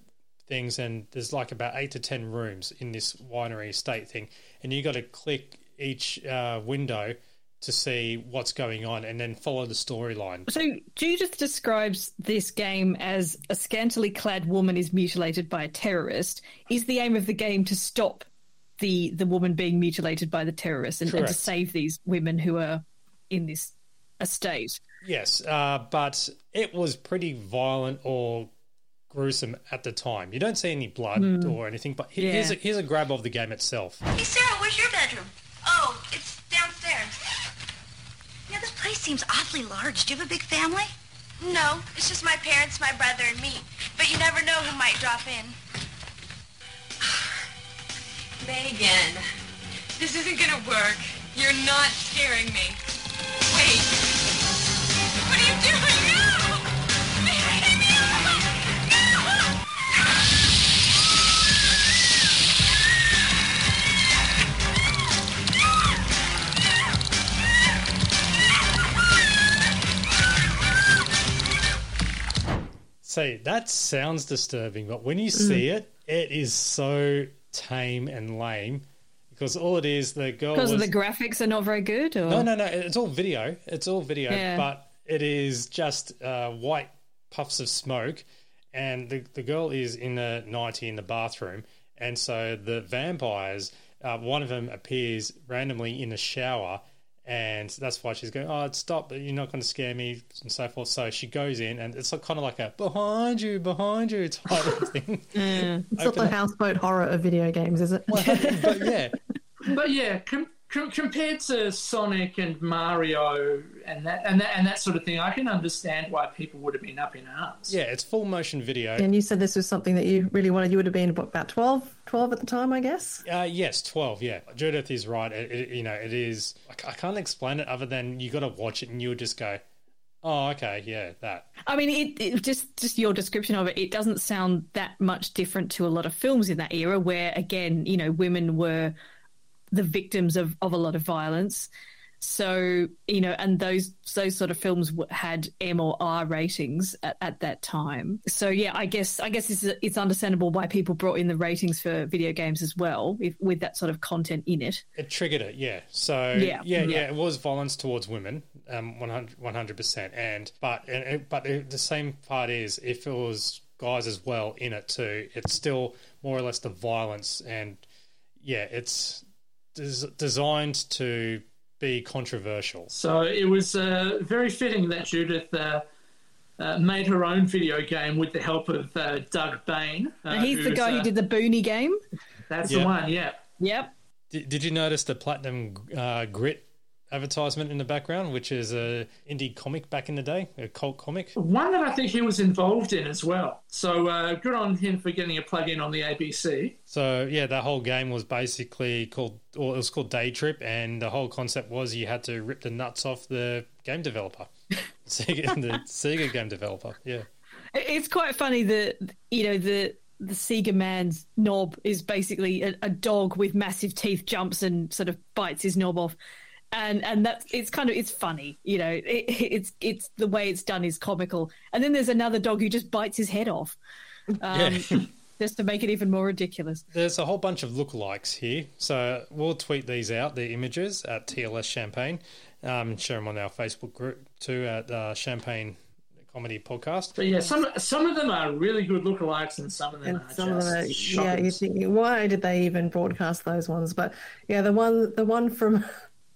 things, and there's like about eight to ten rooms in this winery estate thing, and you got to click each uh, window to see what's going on, and then follow the storyline. So Judith describes this game as a scantily clad woman is mutilated by a terrorist. Is the aim of the game to stop the the woman being mutilated by the terrorist and, and to save these women who are in this estate? Yes, uh, but it was pretty violent or gruesome at the time. You don't see any blood Hmm. or anything, but he- here's, a, here's a grab of the game itself. Hey, Sarah, where's your bedroom? Oh, it's downstairs. Yeah, this place seems awfully large. Do you have a big family? No, it's just my parents, my brother, and me. But you never know who might drop in. *sighs* Megan, this isn't gonna work. You're not scaring me. Wait. See, that sounds disturbing, but when you see Mm. it, it is so tame and lame because all it is, the girl Because was, the graphics are not very good? Or? No, no, no. It's all video. It's all video, Yeah. but it is just uh, white puffs of smoke, and the the girl is in a nightie in the bathroom, and so the vampires, uh, one of them appears randomly in the shower. And that's why she's going, oh, stop, but you're not going to scare me, and so forth. So she goes in, and it's like, kind of like a behind you, behind you *laughs* type of thing. Mm. It's not the up- houseboat horror of video games, is it? but yeah, *laughs* But yeah, com- com- compared to Sonic and Mario and that and that and that sort of thing, I can understand why people would have been up in arms. Yeah, it's full motion video. And you said this was something that you really wanted. You would have been about 12, 12 at the time, I guess. Uh, yes, twelve. Yeah, Judith is right. It, it, you know, it is. I I can't explain it other than you got to watch it and you'll just go, "Oh, okay, yeah, that." I mean, it, it just just your description of it. It doesn't sound that much different to a lot of films in that era, where again, you know, women were the victims of of a lot of violence. So you know, and those those sort of films had M or R ratings at, at that time. So yeah, I guess I guess it's it's understandable why people brought in the ratings for video games as well, if, with that sort of content in it. It triggered it, yeah. So Yeah, yeah, yeah, yeah. it was violence towards women, um, 100 percent. And but and but the same part is if it was guys as well in it too, it's still more or less the violence and yeah, it's des- designed to be controversial. So it was uh, very fitting that Judith uh, uh, made her own video game with the help of uh, Doug Bain. Uh, and he's the guy uh, who did the Boonie game. That's Yeah. the one, yeah. Yep. Did, did you notice the platinum uh, grit advertisement in the background, which is a indie comic back in the day, a cult comic? One that I think he was involved in as well. So uh, good on him for getting a plug in on the ABC. So yeah, that whole game was basically called, or it was called Day Trip, and the whole concept was you had to rip the nuts off the game developer, *laughs* Sega, the Sega game developer. Yeah, It's quite funny that you know the the Sega man's knob is basically a, a dog with massive teeth jumps and sort of bites his knob off, and and that's it's kind of it's funny, you know. It, it's it's the way it's done is comical, and then there's another dog who just bites his head off, um, Yeah. *laughs* just to make it even more ridiculous. There's a whole bunch of lookalikes here, so we'll tweet these out, the images at TLS Champagne, um, share them on our Facebook group too at uh, Champagne Comedy Podcast. But yeah, some some of them are really good lookalikes, and some of them and are some of just them, are, yeah, shocking. you think why did they even broadcast those ones? But yeah, the one, the one from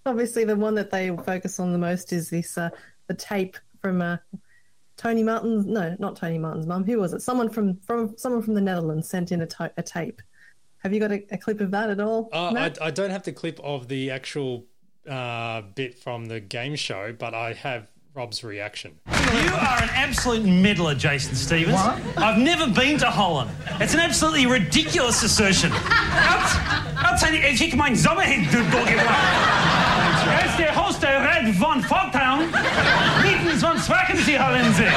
obviously the one that they focus on the most is this uh, the tape from uh, Tony Martin's. No, not Tony Martin's mum. Who was it? Someone from from someone from the Netherlands sent in a, tape. Have you got a, a clip of that at all? Uh, I, I don't have the clip of the actual uh, bit from the game show, but I have Rob's reaction. You are an absolute meddler, Jason Stevens. I've never been to Holland. It's an absolutely ridiculous assertion. I'll tell you, ik kijk mijn zomerheen door Er is de host Red van Fogtown. Mietens van Swakensee Hollandse.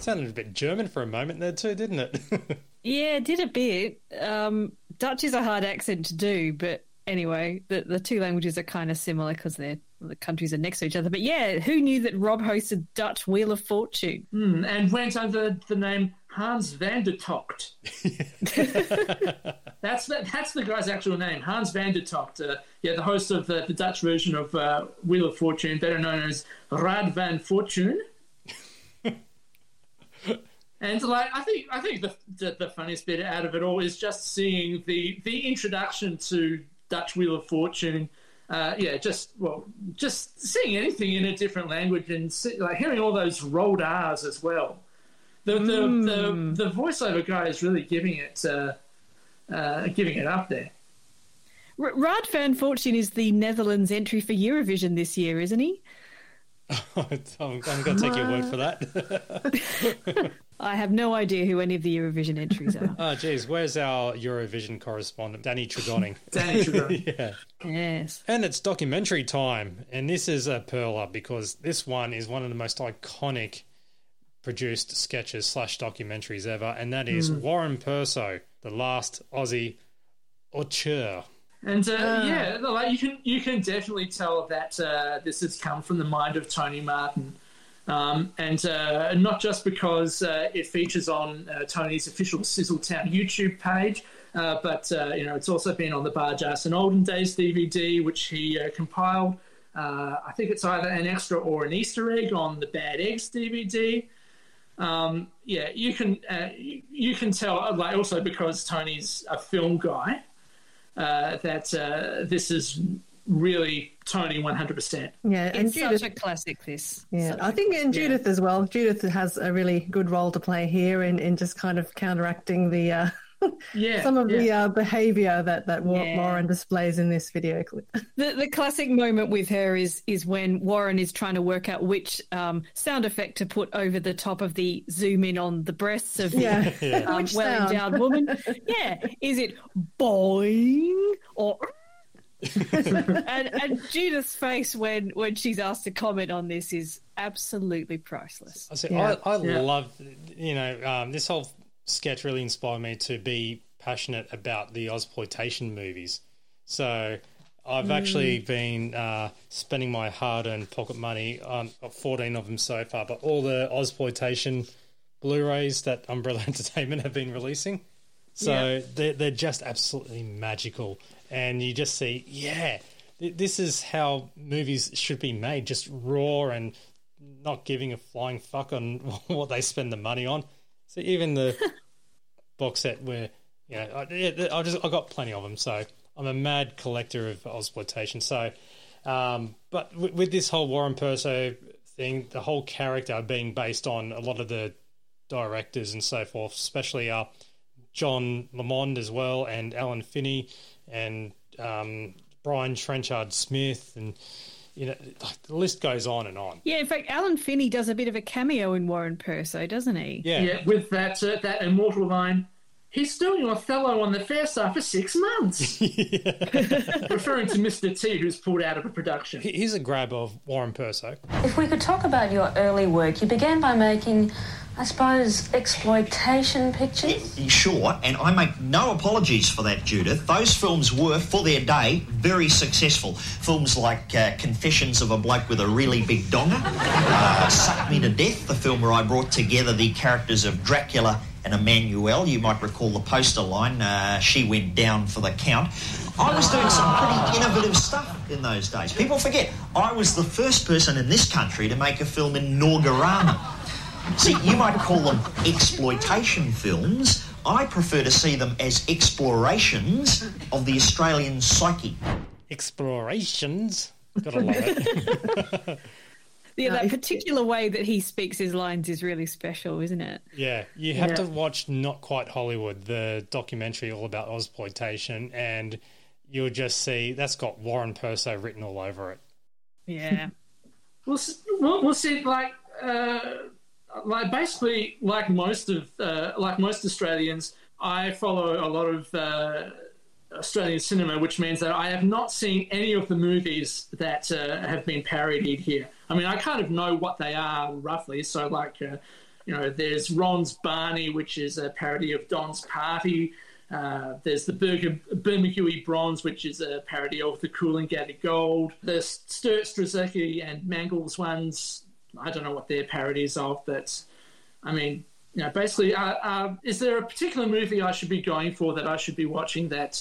Sounded a bit German for a moment there too, didn't it? *laughs* Yeah, it did a bit. Um, Dutch is a hard accent to do, but anyway, the the two languages are kind of similar because they're the countries are next to each other. But yeah, who knew that Rob hosted Dutch Wheel of Fortune? Hmm, and went under the name Hans van der Togt. *laughs* that's the, that's the guy's actual name, Hans van der Togt. Uh, yeah, the host of the, the Dutch version of uh, Wheel of Fortune, better known as Rad van Fortune. *laughs* and like, I think I think the, the the funniest bit out of it all is just seeing the the introduction to Dutch Wheel of Fortune. Uh, yeah, just well, just seeing anything in a different language and see, like hearing all those rolled R's as well. The the, the the voiceover guy is really giving it uh, uh, giving it up there. R- Rad van Fortune is the Netherlands entry for Eurovision this year, isn't he? *laughs* I'm, I'm going to take your word for that. *laughs* *laughs* I have no idea who any of the Eurovision entries are. *laughs* oh, geez, where's our Eurovision correspondent, Danny Tregoning? *laughs* Danny Tregoning. *laughs* yeah. Yes. And it's documentary time, and this is a perler because this one is one of the most iconic produced sketches slash documentaries ever, and that is Mm. Warren Perso, the last Aussie auteur. And uh, Ah. yeah, like you can you can definitely tell that uh, this has come from the mind of Tony Martin, um, and uh, not just because uh, it features on uh, Tony's official Sizzletown YouTube page, uh, but uh, you know it's also been on the Bargearse and Olden Days DVD, which he uh, compiled. I think it's either an extra or an Easter egg on the Bad Eggs DVD. Um, yeah, you can you, can tell, like also because Tony's a film guy, that this is really Tony one hundred percent. Yeah, and It's Judith, such a classic. This. yeah, Such I a think and classic. Judith as well. Judith has a really good role to play here in, in just kind of counteracting the uh, *laughs* Yeah, some of the uh, behaviour that that Yeah. Warren displays in this video clip. *laughs* The, the classic moment with her is is when Warren is trying to work out which um, sound effect to put over the top of the zoom in on the breasts of the Yeah. Yeah. *laughs* um, well endowed woman. Yeah, is it boing or? And, and Judith's face when when she's asked to comment on this is absolutely priceless. I, see, I, I love, you know, um, this whole sketch really inspired me to be passionate about the Ozploitation movies. So I've Mm. actually been uh, spending my hard-earned pocket money on 14 of them so far, but all the Ozploitation Blu-rays that Umbrella *laughs* Entertainment have been releasing. So Yeah. they're, they're just absolutely magical. And you just see, yeah, th- this is how movies should be made, just raw and not giving a flying fuck on *laughs* what they spend the money on. So even the *laughs* box set where, you know, I, yeah, I just I got plenty of them. So I'm a mad collector of exploitation. So, um, but with, with this whole Warren Perso thing, the whole character being based on a lot of the directors and so forth, especially uh, John Lamond as well, and Alan Finney, and um, Brian Trenchard Smith, and you know the list goes on and on. Yeah, in fact, Alan Finney does a bit of a cameo in Warren Perso, doesn't he? Yeah. yeah with that uh, that immortal line. He's doing Othello on the fair side for six months. *laughs* *laughs* Referring to Mr. T, who's pulled out of a production. Here's a grab of Warren Perso. If we could talk about your early work, you began by making I suppose exploitation pictures. Sure, and I make no apologies for that, Judith. Those films were, for their day, very successful. Films like uh, Confessions of a Bloke with a Really Big Donger, uh, Suck Me to Death, the film where I brought together the characters of Dracula and Emmanuel. You might recall the poster line, uh, She Went Down for the Count. I was doing some pretty innovative stuff in those days. People forget, I was the first person in this country to make a film in Norgarama. See, you might call them exploitation films. I prefer to see them as explorations of the Australian psyche. Explorations. Gotta love it. *laughs* Yeah, that particular way that he speaks his lines is really special, isn't it? Yeah, you have Yeah. to watch Not Quite Hollywood, the documentary all about exploitation, and you'll just see that's got Warren Perso written all over it. Yeah. *laughs* We'll, we'll, we'll see. Like, uh, like basically, like most of uh, like most Australians, I follow a lot of uh, Australian cinema, which means that I have not seen any of the movies that uh, have been parodied here. I mean, I kind of know what they are roughly. So, like, uh, you know, there's Ron's Barney, which is a parody of Don's Party. Uh, there's the Bermagui Bronze, which is a parody of the Cool and Coolangatta Gold. The Sturt Strzelecki and Mangles ones, I don't know what they're parodies of, but I mean, you know, basically, uh, uh, is there a particular movie I should be going for that I should be watching that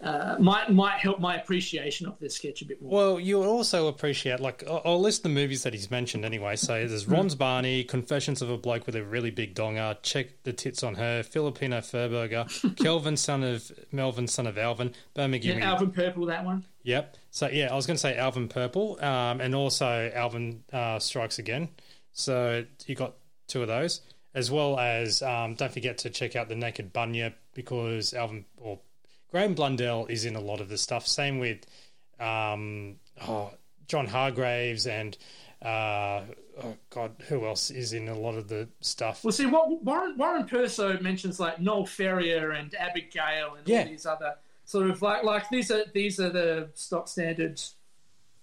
uh, might might help my appreciation of this sketch a bit more? Well, you'll also appreciate, like, I'll I'll list the movies that he's mentioned anyway. So *laughs* there's Ron's Barney, Confessions of a Bloke with a Really Big Donger, Check the Tits on Her, Filipino Furburger, *laughs* Kelvin, son of Melvin, son of Alvin, Birmingham. Yeah, Alvin Purple, that one. Yep. So yeah, I was going to say Alvin Purple, um, and also Alvin uh, Strikes Again. So you got two of those, as well as um, don't forget to check out the Naked Bunyip because Alvin or Graeme Blundell is in a lot of the stuff. Same with um, oh, John Hargreaves and uh, oh God, who else is in a lot of the stuff? Well, see, what Warren, Warren Perso mentions like Noel Ferrier and Abigail and Yeah. all these other sort of like like these are these are the stock standard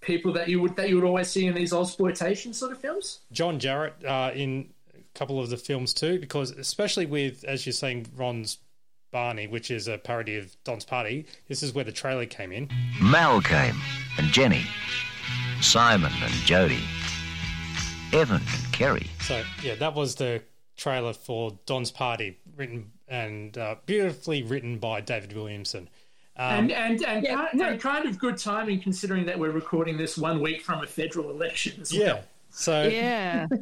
people that you would that you would always see in these exploitation sort of films. John Jarratt uh, in a couple of the films too, because especially with, as you're saying, Ron's Barney, which is a parody of Don's Party, this is where the trailer came in. Mal came, and Jenny, Simon and Jody, Evan and Kerry. So, yeah, that was the trailer for Don's Party, written and uh, beautifully written by David Williamson. Um, and and and, kind, and kind of good timing considering that we're recording this one week from a federal election as well. yeah, so Yeah. *laughs*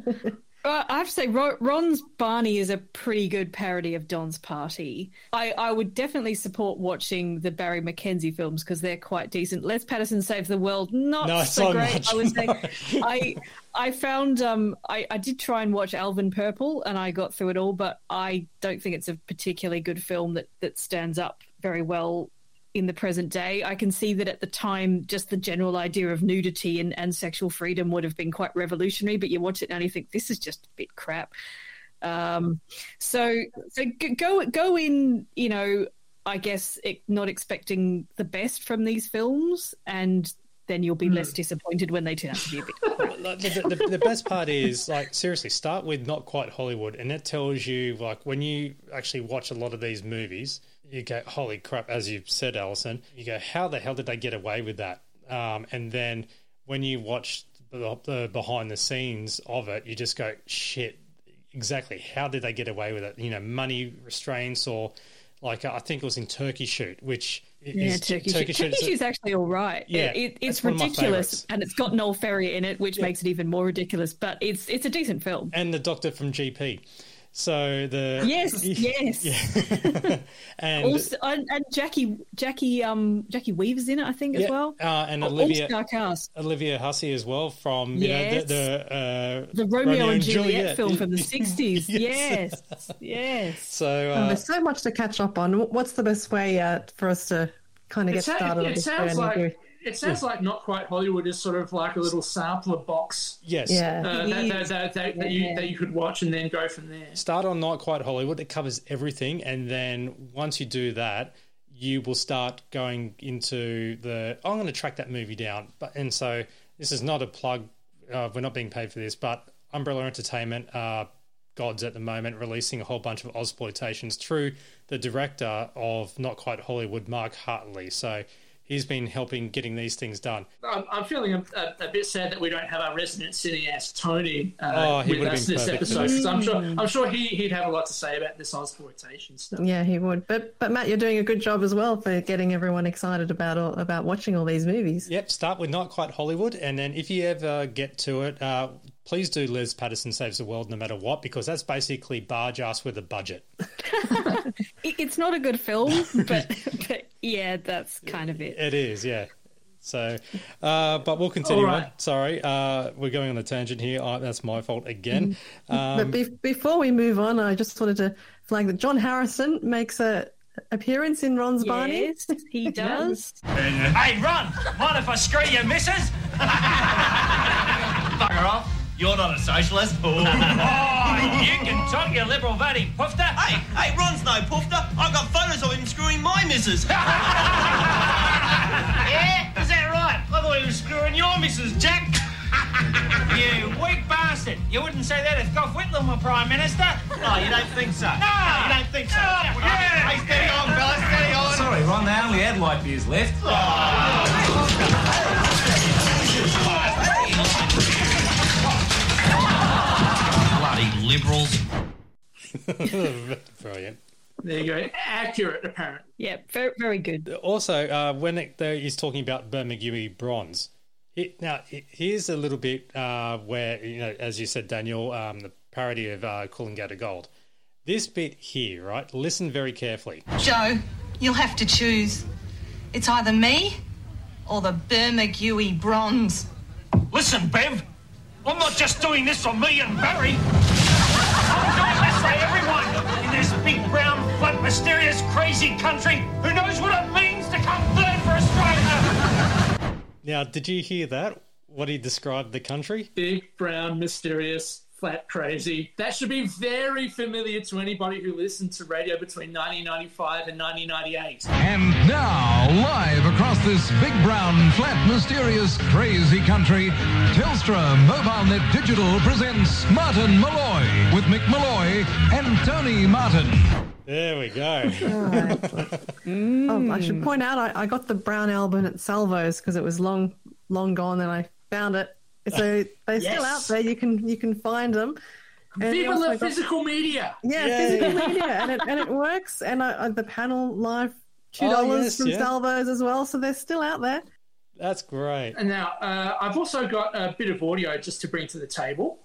Uh, I have to say, Ron's Barney is a pretty good parody of Don's Party. I, I would definitely support watching the Barry McKenzie films because they're quite decent. Les Patterson Saves the World, not No, so, so great. much, I would no. say. *laughs* I I found um I, I did try and watch Alvin Purple and I got through it all, but I don't think it's a particularly good film that that stands up very well in the present day. I can see that at the time, just the general idea of nudity and, and sexual freedom would have been quite revolutionary, but you watch it now and you think this is just a bit crap. Um, so so go go in, you know, I guess it, not expecting the best from these films, and then you'll be less disappointed when they turn out to be a bit. The, the, the best part is like seriously start with not quite hollywood and it tells you like when you actually watch a lot of these movies you go holy crap as you said allison you go how the hell did they get away with that um, and then when you watch the, the behind the scenes of it you just go shit exactly how did they get away with it you know money restraints or like i think it was in turkey shoot which Yeah, is Turkey, Turkey Shoot. Turkey Shoot's actually all right. Yeah, It- it- it's that's one of my ridiculous, and it's got Noel Ferrier in it, which makes it even more ridiculous. But it's it's a decent film. and the doctor from gp so the Yes, *laughs* yes. Yeah. *laughs* and also, and, and Jackie Jackie um Jacki Weaver's in it, I think, as well. uh, and All- Olivia all-star cast. Olivia Hussey as well from you Yes. know the the, uh, The Romeo, and Juliet, film from the *laughs* sixties. yes, yes. So And uh, there's so much to catch up on. What's the best way uh, for us to kind of It, get sa- started on it this sounds like here? It sounds like not quite Hollywood is sort of like a little sampler box. Yes. Yeah. Uh, that, that, that, that, that you that you could watch and then go from there. start on not quite Hollywood. It covers everything, and then once you do that, you will start going into the. I'm going to track that movie down, but and so this is not a plug. Uh, we're not being paid for this, but Umbrella Entertainment are gods at the moment, releasing a whole bunch of Ozploitations through the director of Not Quite Hollywood, Mark Hartley. So he's been helping getting these things done. I'm, I'm feeling a, a, a bit sad that we don't have our resident cineast Tony uh, Oh, he with us been this episode. this. 'cause I'm sure Mm. I'm sure he, he'd have a lot to say about this exploitation stuff. Yeah, he would. But but Matt, you're doing a good job as well for getting everyone excited about all, about watching all these movies. Yep, start with Not Quite Hollywood, and then if you ever get to it, uh, please do Les Patterson Saves the World no matter what, because that's basically Bargearse with a budget. *laughs* It's not a good film, *laughs* but, but yeah, that's kind of it. It is, yeah. So, uh, but we'll continue All on. Sorry, uh, we're going on a tangent here. Uh, that's my fault again. *laughs* but Um, be- before we move on, I just wanted to flag that John Harrison makes a appearance in Ron's Barney. Yes, he does. Hey, Ron! Mind if I screw your missus? Bugger off. You're not a socialist. *laughs* oh, you can talk, you liberal voting poofter. Hey, hey, Ron's no poofter. I've got photos of him screwing my missus. *laughs* yeah? Is that right? I thought he was screwing your missus, Jack. *laughs* you weak bastard. You wouldn't say that if Gough Whitlam were Prime Minister. No, you don't think so? No, you don't think so? yeah. Hey, steady on, fellas, steady on. Sorry, Ron, they only had light beers left. Bloody liberals. *laughs* Brilliant. There you go. Accurate, apparently. Yeah, very, very good. Also, uh, when it, there, he's talking about Bermagui bronze, it, now it, here's a little bit uh, where you know, as you said, Daniel, um, the parody of uh, Coolangatta Gold. This bit here, right? Listen very carefully. Joe, you'll have to choose. It's either me or the Bermagui bronze. Listen, Bev, I'm not just doing this for me and Barry. I'm doing this for everyone in this big, brown, flat, mysterious, crazy country who knows what it means to come third for Australia. Now, did you hear that? What he described the country? Big, brown, mysterious, flat, crazy. That should be very familiar to anybody who listened to radio between 1995 and 1998. And now, live across this big brown, flat, mysterious, crazy country, Telstra MobileNet Digital presents Martin Molloy with Mick Molloy and Tony Martin. There we go. *laughs* Mm. Oh, I should point out I, I got the brown album at Salvo's because it was long long gone, and I found it. So they're still out there. You can you can find them. And you Viva also la got- physical media! Yeah, Yay. physical media, and it and it works. And I, I, the panel live two dollars yes, from yeah. Salvo's as well, so they're still out there. That's great. And now uh, I've also got a bit of audio just to bring to the table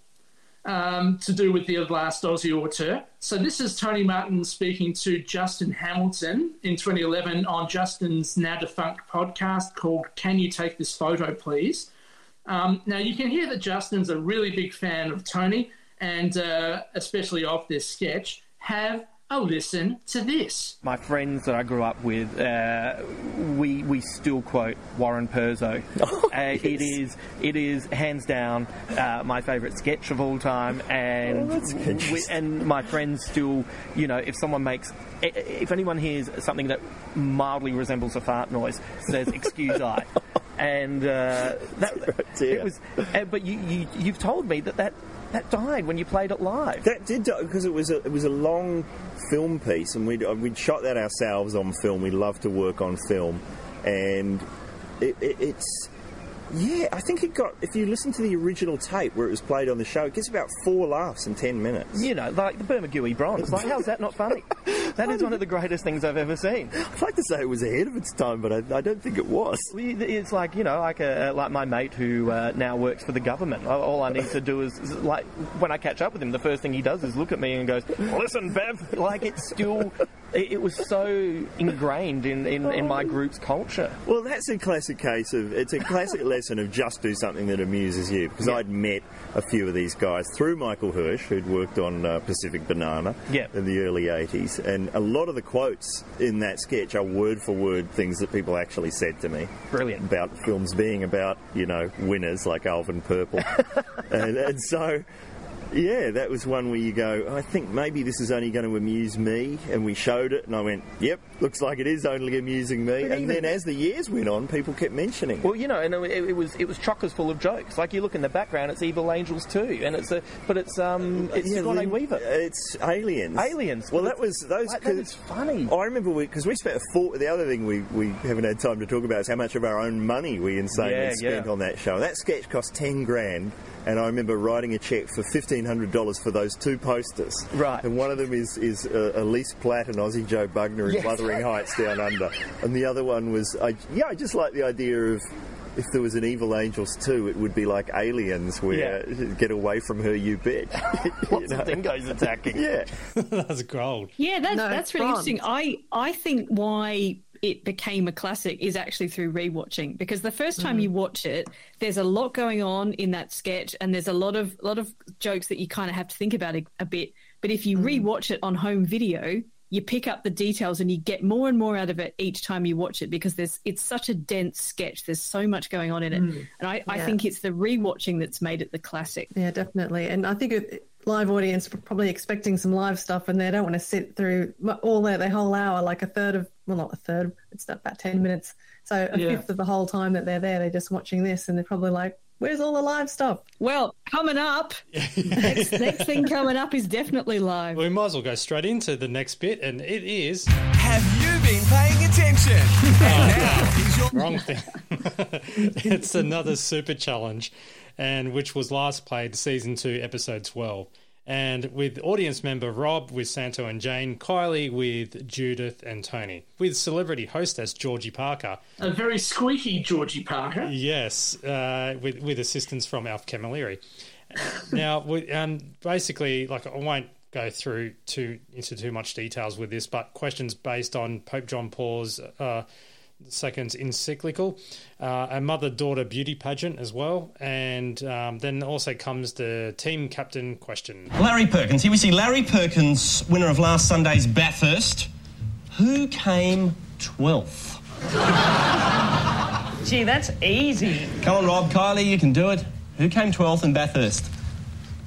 um, to do with the last Aussie auteur. So this is Tony Martin speaking to Justin Hamilton in 2011 on Justin's now defunct podcast called "Can You Take This Photo, Please." Um, now you can hear that Justin's a really big fan of Tony and uh, especially of this sketch. Have a listen to this. My friends that I grew up with, uh, we we still quote Warren Perso. *laughs* uh, It is it is hands down uh, my favourite sketch of all time, and we, and my friends still, you know, if someone makes. If anyone hears something that mildly resembles a fart noise, says "excuse I," *laughs* and uh, that it was. Uh, but you, you you've told me that that that died when you played it live. That did because it was a it was a long film piece, and we'd uh, we'd shot that ourselves on film. We love to work on film, and it, it, it's yeah. I think it got if you listen to the original tape where it was played on the show, it gets about four laughs in ten minutes. You know, like the Bermagui bronze. Like, how's that not funny? *laughs* That is one of the greatest things I've ever seen. I'd like to say it was ahead of its time, but I, I don't think it was. It's like you know, like a, like my mate who uh, now works for the government. All- All I need to do is, is like when I catch up with him, the first thing he does is look at me and goes, "Listen, Bev." Like it's still, it, it was so ingrained in, in, in my group's culture. Well, that's a classic case of it's a classic *laughs* lesson of just do something that amuses you. Because I'd met a few of these guys through Michael Hirsch, who'd worked on uh, Pacific Banana Yeah. in the early '80s, and a lot of the quotes in that sketch are word for word things that people actually said to me. Brilliant about films being about you know winners like Alvin Purple, *laughs* and, and so. Yeah, that was one where you go, I think maybe this is only going to amuse me. And we showed it, and I went, yep, looks like it is only amusing me. But And then as the years went on, people kept mentioning it. Well, you know, and it, it was it was chockers full of jokes. Like you look in the background, it's Evil Angels too, and it's a but it's um it's Yeah, then Weaver. It's aliens. Aliens. Well, that was those. Like, that funny. I remember because we, spent a fort. The other thing we, we haven't had time to talk about is how much of our own money we insanely Yeah, spent yeah. on that show. That sketch cost ten grand, and I remember writing a check for fifteen hundred dollars for those two posters. Right. And one of them is is uh, Elise Platt and Aussie Joe Bugner in Yes. Wuthering Heights Down Under, and the other one was I, yeah, I just like the idea of. If there was an Evil Angels too, it would be like aliens, where get away from her, you bitch. *laughs* *laughs* Lots of dingoes attacking. Yeah. *laughs* That's gold. Yeah, that's No, that's really bronze. interesting. I I think why it became a classic is actually through rewatching because the first time you watch it, there's a lot going on in that sketch, and there's a lot of lot of jokes that you kind of have to think about a, a bit. But if you rewatch it on home video, you pick up the details and you get more and more out of it each time you watch it because there's it's such a dense sketch. There's so much going on in it, Mm. and I, I think it's the rewatching that's made it the classic. Yeah, definitely. And I think it, live audience probably expecting some live stuff, and they don't want to sit through all their, their whole hour, like a third of, well, not a third, it's about 10 minutes. So a Yeah. fifth of the whole time that they're there, they're just watching this, and they're probably like, where's all the live stuff? Well, coming up, *laughs* next, next thing coming up is definitely live. We might as well go straight into the next bit, and it is Have you been paying attention? And *laughs* oh, now, here's your wrong thing. *laughs* it's another super challenge, and which was last played season two, episode twelve. And with audience member Rob with Santo and Jane, Kylie with Judith and Tony, with celebrity hostess Georgie Parker. A very squeaky Georgie Parker. Yes, uh, with with assistance from Alf Camilleri. now, we, um, basically, like I won't go through too into too much details with this, but questions based on Pope John Paul's uh, second's encyclical, uh, a mother-daughter beauty pageant as well, and um, then also comes the team captain question. Larry Perkins. Here we see Larry Perkins, winner of last Sunday's Bathurst. Who came 12th? *laughs* Gee, that's easy. Come on, Rob. Kylie, you can do it. Who came 12th in Bathurst?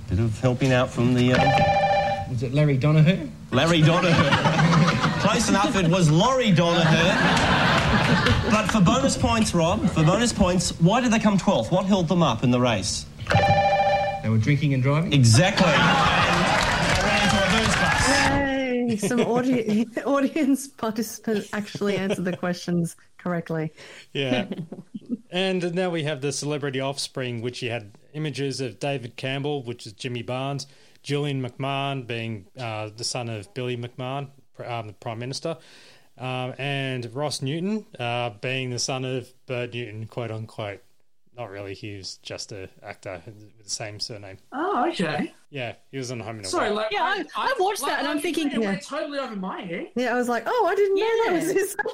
Bit of helping out from the. Uh... Was it Larry Donoghue? Larry Donoghue. *laughs* Close enough, it was Laurie Donoghue. But for bonus points, Rob, for bonus points, why did they come 12th? What held them up in the race? They were drinking and driving? Exactly. Yay! Some audi- *laughs* audience participants actually answered the questions correctly. Yeah. *laughs* and now we have the celebrity offspring, which you had images of David Campbell, which is Jimmy Barnes, Julian McMahon being uh, the son of Billy McMahon, um, the Prime Minister, um, and Ross Newton uh, being the son of Bert Newton, quote unquote. Not really, he was just an actor with the same surname. Oh, okay. Yeah, he was on Home and Away. Sorry, like, Yeah, I- I watched that and I'm thinking- it went Yeah. totally over my head. Yeah, I was like, oh, I didn't know that was his. *laughs*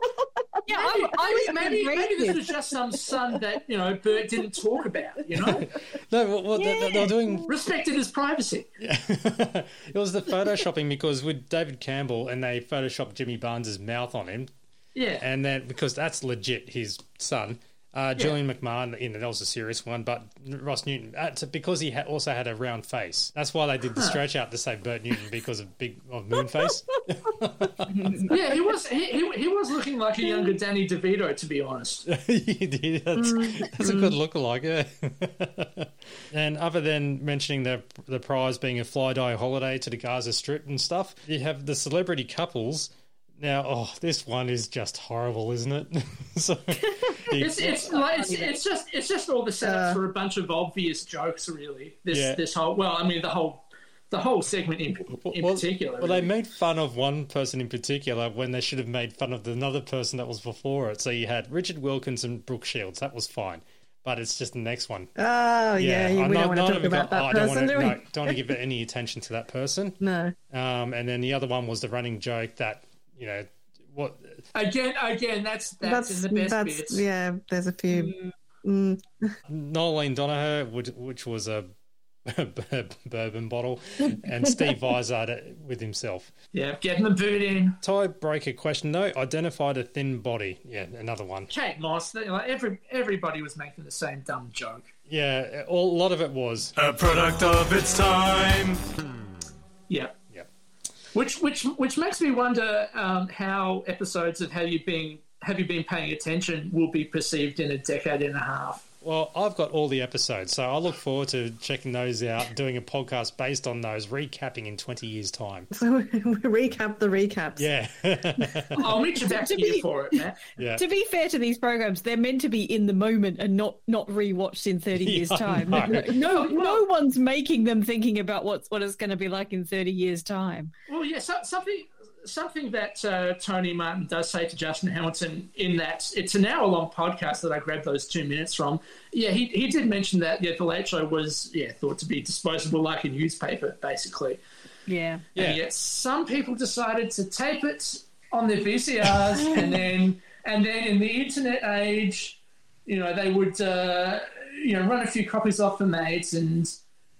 Yeah, maybe, I, I was maybe, maybe, maybe this was just some son that you know Bert didn't talk about. You know, *laughs* No, well, well, they, they were doing respected his privacy. Yeah. *laughs* it was the photoshopping because with David Campbell and they photoshopped Jimmy Barnes' mouth on him. Yeah. And then because that's legit his son. Uh, Julian McMahon, you know, that was a serious one, but Ross Newton, uh, to- because he ha- also had a round face. That's why they did the stretch out to say Bert Newton because of big of moon face. *laughs* *laughs* yeah, he was he, he, he was looking like a younger Danny DeVito, to be honest. *laughs* He did. That's, that's a good lookalike, yeah. and other than mentioning the the prize being a fly dye holiday to the Gaza Strip and stuff, you have the celebrity couples. Now, oh, this one is just horrible, isn't it? so, It's it's like it's, it's just it's just all the setups for a bunch of obvious jokes, really. This Yeah. this whole well, I mean the whole the whole segment in, in particular. Well, they made fun of one person in particular when they should have made fun of another person that was before it. So you had Richard Wilkins and Brooke Shields. That was fine. But it's just the next one. Oh, yeah, I'm we not- don't want to talk about that oh, I don't person, want do to, we? no, don't want to give any attention to that person. *laughs* No. Um, and then the other one was the running joke that, you know, what again, again, that's that's, in the best that's bits. yeah. There's a few. Mm. Nolene Donaher, which, which was *laughs* a bourbon bottle, and Steve Vizard with himself. Yeah, getting the boot in. Tiebreaker question though: identified a thin body. Yeah, another one. Kate Moss. you know, Every everybody was making the same dumb joke. Yeah, all, a lot of it was a product of its time. Yeah. Which which which makes me wonder um, how episodes of Have You Been Have You Been Paying Attention will be perceived in a decade and a half. Well, I've got all the episodes, so I look forward to checking those out, doing a podcast based on those, recapping in 20 years' time. So *laughs* we recap the recaps. Yeah. I'll meet you back To here be- for it, Matt. Yeah. To be fair to these programs, they're meant to be in the moment and not not rewatched in thirty years' Yeah, I time. know. *laughs* No, oh, no one's making them thinking about what's what it's going to be like in thirty years' time. Well, yeah, so, something something that uh, Tony Martin does say to Justin Hamilton in that it's an hour long podcast that I grabbed those two minutes from. Yeah, he, he did mention that yeah, the Late Show was yeah thought to be disposable like a newspaper, basically. Yeah, And yet some people decided to tape it on their VCRs, *laughs* and then and then in the internet age, you know, they would uh, you know run a few copies off the mates and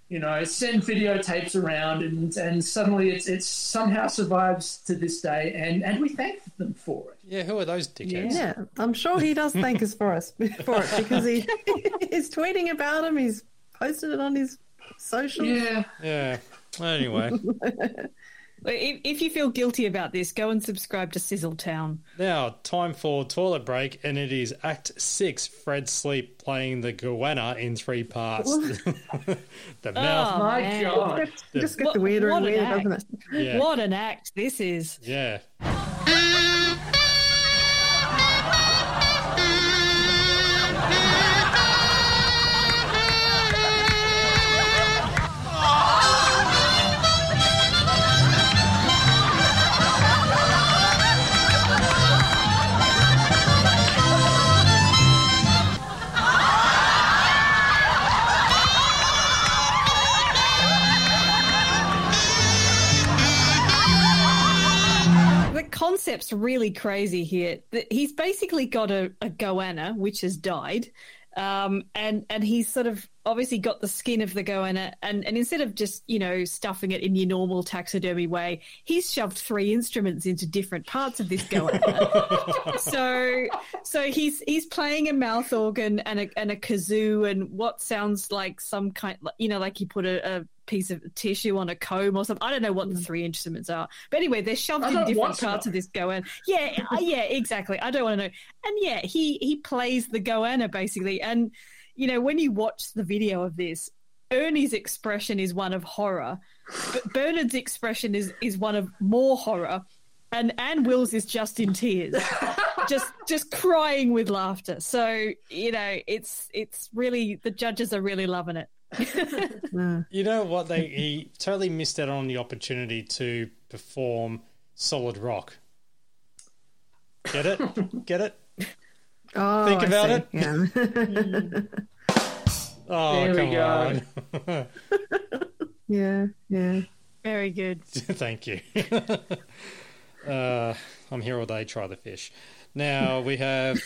you know send videotapes around, and and suddenly it's it's somehow survives to this day, and and we thank them for it. Yeah, who are those dickheads? Yeah, I'm sure he does thank us for us for it because he *laughs* *laughs* he's tweeting about him. He's posted it on his social. Yeah. Yeah. Anyway, *laughs* If, if you feel guilty about this, go and subscribe to Sizzletown. now time for toilet break, and it is Act Six. Fred Sleep playing the goanna in three parts. *laughs* the oh, mouth. Oh, My man. God. It just gets What- weirder what and weirder, doesn't it? Yeah. What an act this is! Yeah. Concept's really crazy here. He's basically got a, a goanna which has died, um, and and he's sort of obviously got the skin of the goanna, and and instead of just you know stuffing it in your normal taxidermy way, he's shoved three instruments into different parts of this goanna. *laughs* so so he's he's playing a mouth organ and a and a kazoo and what sounds like some kind you know like he put a, a piece of tissue on a comb or something. I don't know what the three instruments are, but anyway, they're shoved in different parts of this goanna. Yeah, uh, yeah, exactly. I don't want to know. And yeah, he he plays the goanna basically, and you know when you watch the video of this. Ernie's expression is one of horror, but Bernard's expression is is one of more horror, and Anne Wills is just in tears, just just crying with laughter. So you know, it's it's really the judges are really loving it. *laughs* You know what? They he totally missed out on the opportunity to perform solid rock. Get it? Get it? *laughs* Oh, Think about it. Yeah. *laughs* Oh, There we come go. on. yeah, yeah. Very good. Thank you. uh, I'm here all day. Try the fish. Now we have.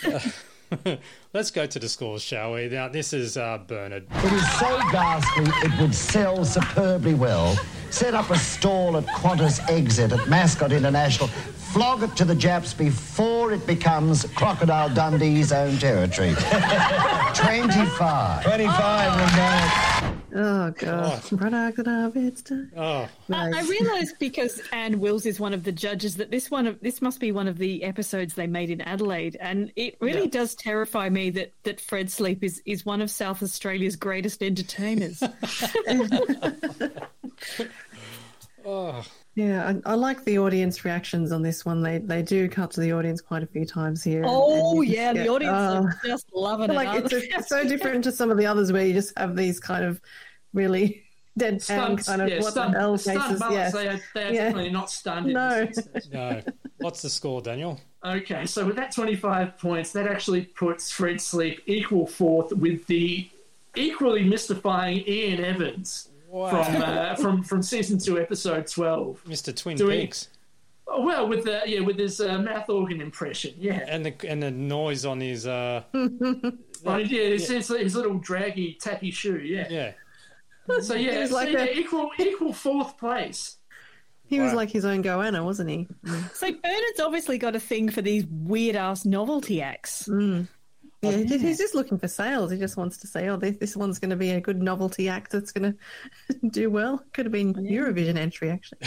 *laughs* let's go to the scores, shall we? Now this is uh, Bernard. It is so ghastly it would sell superbly well. Set up a stall at Qantas exit at Mascot International. Flog it to the Japs before it becomes Crocodile Dundee's own territory. *laughs* 25. 25, Oh, God. Product of its time. Oh. I, I realised because Anne Wills is one of the judges that this one of this must be one of the episodes they made in Adelaide, and it really Yeah. does terrify me that that Fred Sleep is is one of South Australia's greatest entertainers. *laughs* *laughs* Oh. Yeah, I, I like the audience reactions on this one. They they do cut to the audience quite a few times here. oh and you just yeah, the audience ah. oh. are just loving it. like it's, a, it's so *laughs* different to some of the others where you just have these kind of really *laughs* deadpan Stunned, kind of yeah, what stunned, the hell stunned faces. mullets, Yes. They are, they are Yeah. definitely not stunned. No. this. *laughs* No. What's the score, Daniel? Okay, so with that 25 points, that actually puts Fred Sleep equal fourth with the equally mystifying Ian Evans from uh, from from season two, episode 12. Mr. Twin Doing- Peaks. Oh, well, with the yeah, with his uh, mouth organ impression, yeah. And the and the noise on his uh *laughs* Oh, yeah, it's his, his little draggy tappy shoe, yeah. yeah. So He yeah, was so, like yeah a- equal equal fourth place. He was Wow. like his own goanna, wasn't he? So Bernard's obviously got a thing for these weird ass novelty acts. Mm. Yeah, he just- he's just looking for sales. He just wants to say, "Oh, this, this one's going to be a good novelty act that's going *laughs* to do well." Could have been Eurovision entry, actually.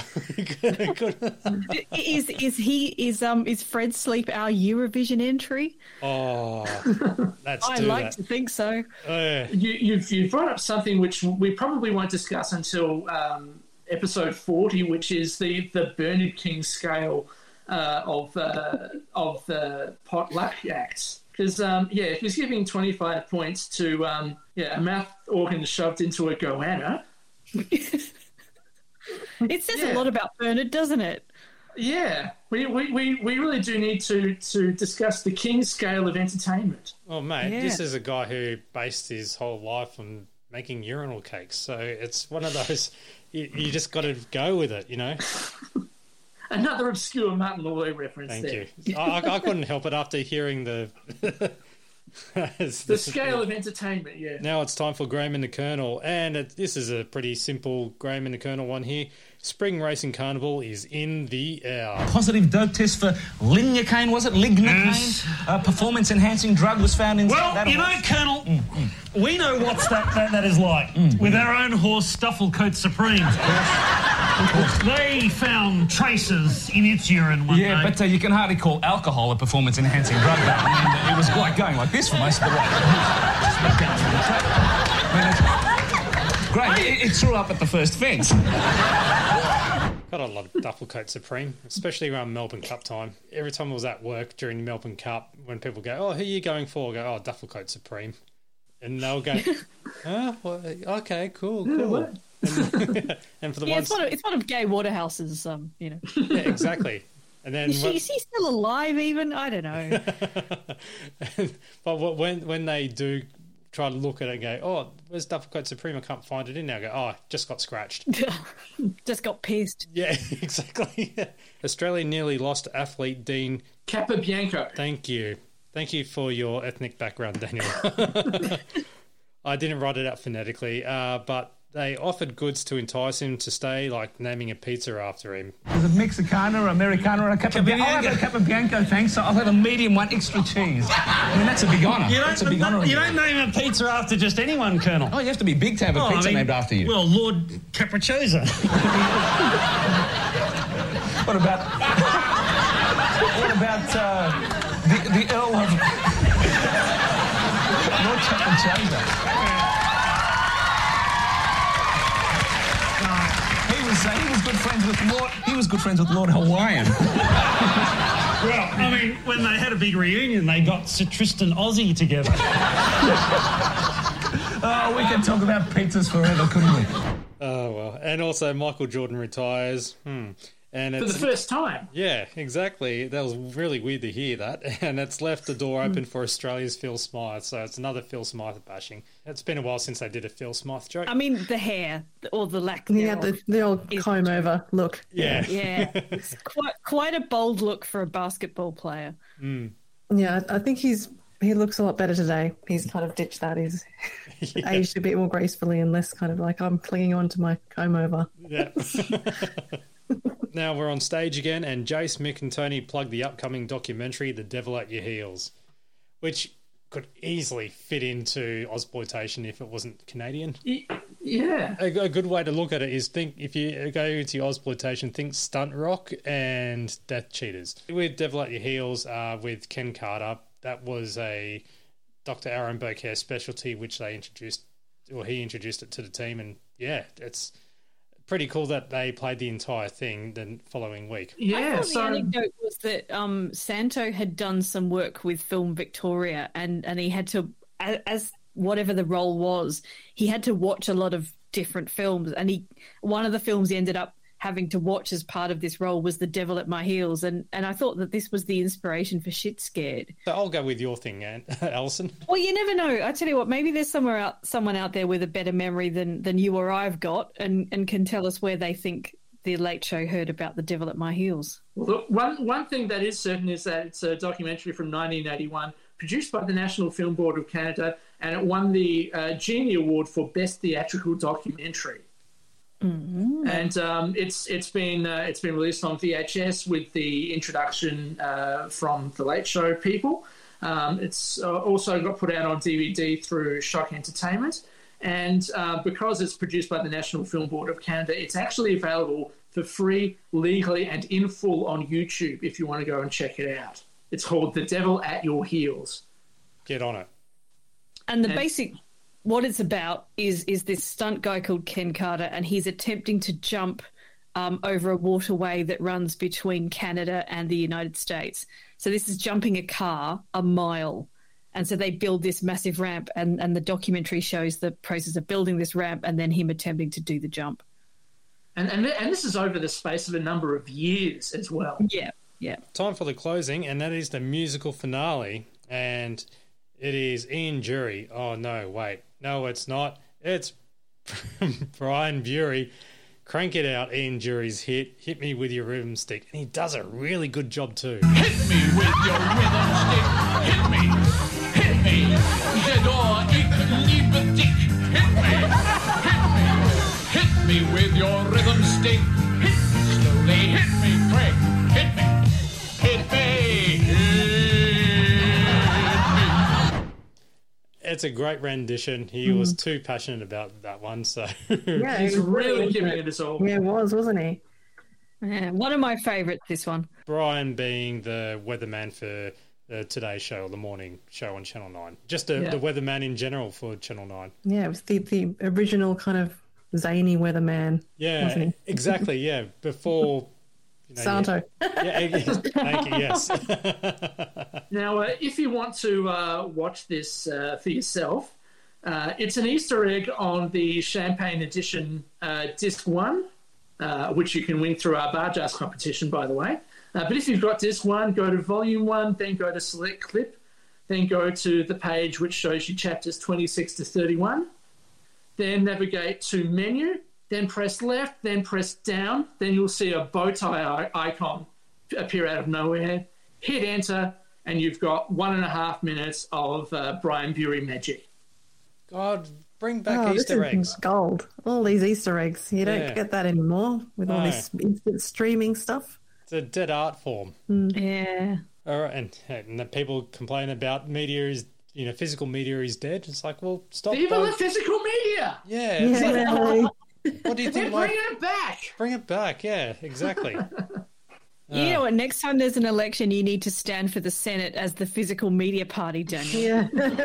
*laughs* is is he is um is Fred Sleep our Eurovision entry? Oh, let's *laughs* I like that. to think so. Uh, You, you've, you've brought up something which we probably won't discuss until um, episode 40, which is the, the Bernard King scale uh, of, uh, of the potluck acts. Because, um, yeah, if he's giving 25 points to um, yeah, a mouth organ shoved into a goanna, *laughs* It says a lot about Bernard, doesn't it? yeah, we, we, we, we really do need to, to discuss the King scale of entertainment. oh, mate, Yeah. this is a guy who based his whole life on making urinal cakes. So it's one of those, you, you just got to go with it, you know? *laughs* Another obscure Martin Molloy reference Thank there. you. I, I, I couldn't help it after hearing the. *laughs* The scale of entertainment, yeah. Now it's time for Graham and the Colonel, and it, this is a pretty simple Graham and the Colonel one here. Spring Racing Carnival is in the air. Positive dope test for lignocaine, was it? Lignocaine? Uh, performance enhancing drug was found in Well, that you know, horse. Colonel, mm, mm. we know what that, that, that is like mm, with our own horse, Stufflecoat Supreme. they found traces in its urine one Yeah, day. but uh, you can hardly call alcohol a performance enhancing drug. though. I mean, uh, it was like going like this for most of the way. Just down through the track. I mean, it's- Great, it, it threw up at the first fence. Got a lot of Dufflecoat Supreme, especially around Melbourne Cup time. Every time I was at work during Melbourne Cup, when people go, "Oh, who are you going for?" I go, "Oh, Dufflecoat Supreme," and they'll go, *laughs* "Oh, well, okay, cool, cool." and, *laughs* and for the Yeah, ones, it's one of it's one of Gai Waterhouse's um, you know. *laughs* yeah, exactly. And then, Is, she, when- is he still alive? Even I don't know. but when when they do try to look at it and go, "Oh, where's Dufflecoat Supreme?" I can't find it in there. I go, "Oh, just got scratched." *laughs* Just got pissed. Yeah, *laughs* exactly. Australia nearly lost athlete Dean Capobianco. Thank you. Thank you for your ethnic background, Daniel. *laughs* I didn't write it out phonetically, uh, but they offered goods to entice him to stay, like naming a pizza after him. Is it Mexicana or Americana or a Capobianco? I'll have a Capobianco, thanks. I'll have a medium one, extra cheese. I mean, that's a big honour. You don't, big honour. you don't name a pizza after just anyone, Colonel. Oh, you have to be big to have a Oh, I pizza mean, named after you. Well, Lord Capricciosa. *laughs* What about what about uh, the the Earl of *laughs* Lord Capricciosa? Good friends with Lord he was good friends with Lord Hawaiian. *laughs* well, I mean, when they had a big reunion, they got Sir Tristan Aussie together. Oh, *laughs* we could talk about pizzas forever, couldn't we? Oh well, and also Michael Jordan retires. Hmm. And For it's, the first time. Yeah, exactly. That was really weird to hear that, *laughs* and it's left the door open for Australia's Phil Smyth. So it's another Phil Smyth bashing. It's been a while since I did a Phil Smyth joke. I mean, the hair or the lack He had thereof. the, the old comb over look. Yeah. Yeah, it's *laughs* quite quite a bold look for a basketball player. Mm. Yeah, I I think he's he looks a lot better today. He's kind of ditched that. He's *laughs* aged a bit more gracefully and less kind of like I'm clinging on to my comb over. Yeah. Now we're on stage again, and Jace, Mick, and Tony plug the upcoming documentary, The Devil at Your Heels, which could easily fit into Ozploitation if it wasn't Canadian. Yeah. A, a good way to look at it is think if you go into Ozploitation, think Stunt Rock and Death Cheaters. With Devil at Your Heels, uh, with Ken Carter, that was a Dr. Aaron Bocare specialty, which they introduced, or he introduced it to the team, and yeah, it's pretty cool that they played the entire thing the following week. I thought the anecdote was that um, Santo had done some work with Film Victoria, and and he had to, as, as whatever the role was, he had to watch a lot of different films, and he one of the films he ended up having to watch as part of this role was The Devil at My Heels, and and I thought that this was the inspiration for Shit Scared. So I'll go with your thing, Ann- *laughs* Alison. Well, you never know. I tell you what, maybe there's somewhere out, someone out there with a better memory than than you or I've got, and and can tell us where they think the Late Show heard about the Devil at My Heels. Well, look, one, one thing that is certain is that it's a documentary from 1981, produced by the National Film Board of Canada, and it won the uh, Genie Award for Best Theatrical Documentary. And um, it's it's been uh, it's been released on VHS with the introduction uh, from the Late Show people. Um, it's uh, also got put out on DVD through Shock Entertainment, and uh, because it's produced by the National Film Board of Canada, it's actually available for free, legally, and in full on YouTube if you want to go and check it out. It's called The Devil at Your Heels. Get on it. And the And- basic, what it's about is is this stunt guy called Ken Carter, and he's attempting to jump um, over a waterway that runs between Canada and the United States. So this is jumping a car a mile, and so they build this massive ramp, and and the documentary shows the process of building this ramp, and then him attempting to do the jump. And, and, and this is over the space of a number of years as well. Yeah, yeah. Time for the closing, and that is the musical finale. And it is Ian Dury. Oh, no, wait. No, it's not. It's *laughs* Brian Bury. Crank it out, Ian Dury's hit. Hit me with your rhythm stick. And he does a really good job, too. Hit me with your rhythm stick. Hit me. Hit me. Jedor, ik. Hit me. Hit me. Hit me with your rhythm stick. It's a great rendition. He mm. was too passionate about that one, so Yeah, He's he was really into giving it his all. Yeah, it was, wasn't he? Yeah, one of my favourites. This one. Brian being the weatherman for the Today Show or the morning show on Channel Nine, just a, Yeah. the weatherman in general for Channel Nine. Yeah, it was the, the original kind of zany weatherman. Yeah, wasn't he? exactly. Yeah, *laughs* before you know, Santo. Yeah, yeah, thank you. Yes. *laughs* Now, uh, if you want to uh, watch this uh, for yourself, uh, it's an Easter egg on the Champagne Edition uh, Disc 1, uh, which you can win through our Bargearse competition, by the way. Uh, but if you've got Disc 1, go to Volume 1, then go to Select Clip, then go to the page which shows you chapters 26 to 31. Then navigate to Menu, then press left, then press down. Then you'll see a bow tie icon appear out of nowhere. Hit enter, and you've got one and a half minutes of uh, Brian Bury magic. God, bring back oh, Easter this eggs. is gold. All these Easter eggs. You don't Yeah. get that anymore with all this instant streaming stuff. It's a dead art form. Yeah. All right, and, and the people complain about media is, you know, physical media is dead. It's like, well, stop. Viva those- the physical media! Yeah. it's like, Yeah. *laughs* what do you *laughs* think? Like, bringing it back. bring it back. Yeah, exactly. *laughs* You know what? Next time there's an election, you need to stand for the Senate as the physical media party, Daniel. Yeah.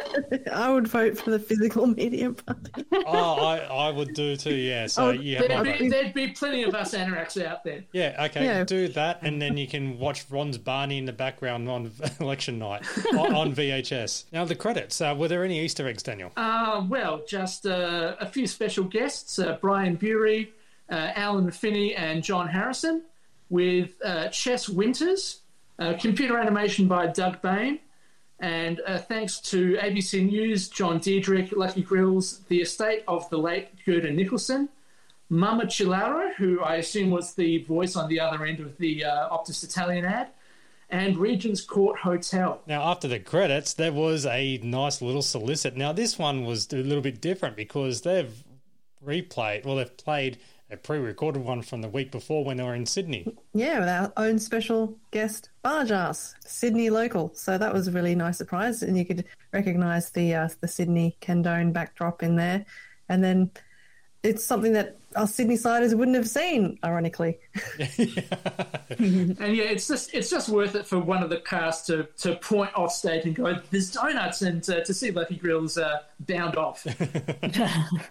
*laughs* I would vote for the physical media party. oh, I, I would do too. Yeah. So Oh, you have There'd be, there'd be plenty of us anoraks out there. Yeah, okay, Yeah. do that, and then you can watch Ron's Barney in the background on *laughs* election night on, *laughs* on VHS. Now, the credits. Uh, were there any Easter eggs, Daniel? Uh, well, just uh, a few special guests uh, Brian Bury, uh, Alan Finney, and John Harrison, with uh, Chess Winters, uh, computer animation by Doug Bain, and uh, thanks to ABC News, John Diedrich, Lucky Grills, the estate of the late Gerda Nicholson, Mama Chilaro, who I assume was the voice on the other end of the uh, Optus Italian ad, and Regent's Court Hotel. Now, after the credits, there was a nice little solicit. Now, this one was a little bit different because they've replayed, well, they've played a pre recorded one from the week before when they were in Sydney. Yeah, with our own special guest, Bargearse, Sydney local. So that was a really nice surprise, and you could recognise the uh, the Sydney Kendone backdrop in there, and then it's something that us Sydney siders wouldn't have seen, ironically. *laughs* and yeah, it's just it's just worth it for one of the cast to, to point off stage and go, "There's donuts," and uh, to see Lucky Grills uh, bound off. *laughs*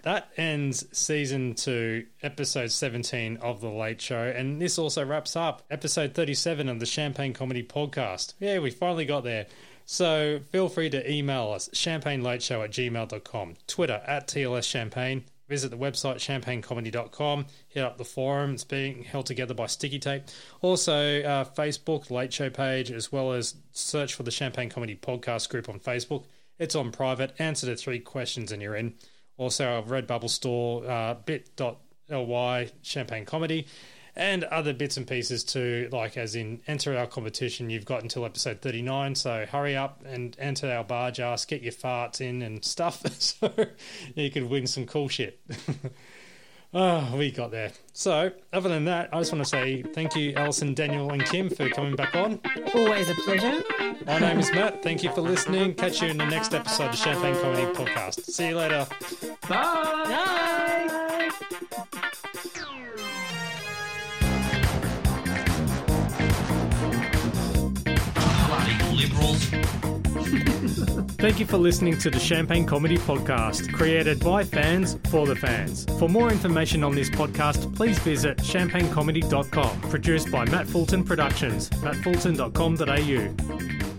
That ends season two, episode 17 of The Late Show. And this also wraps up episode 37 of the Champagne Comedy Podcast. Yeah, we finally got there. So feel free to email us, champagnelateshow at gmail.com, Twitter at TLS Champagne, visit the website champagnecomedy.com, hit up the forum. It's being held together by Sticky Tape. Also, uh, Facebook, Late Show page, as well as search for the Champagne Comedy Podcast group on Facebook. It's on private. Answer the three questions and you're in. Also, our Redbubble store, uh, bit.ly Champagne Comedy. And other bits and pieces too, like as in enter our competition. You've got until episode 39, so hurry up and enter our Bargearse, get your farts in and stuff, *laughs* so you could win some cool shit. Oh, *laughs* we got there. So, other than that, I just want to say thank you, Alison, Daniel, and Kim, for coming back on. Always a pleasure. My name is Matt. Thank you for listening. Catch you in the next episode of Champagne Comedy Podcast. See you later. Bye. Bloody liberals. Thank you for listening to the Champagne Comedy Podcast, created by fans for the fans. For more information on this podcast, please visit champagnecomedy.com. Produced by Matt Fulton Productions, mattfulton.com.au.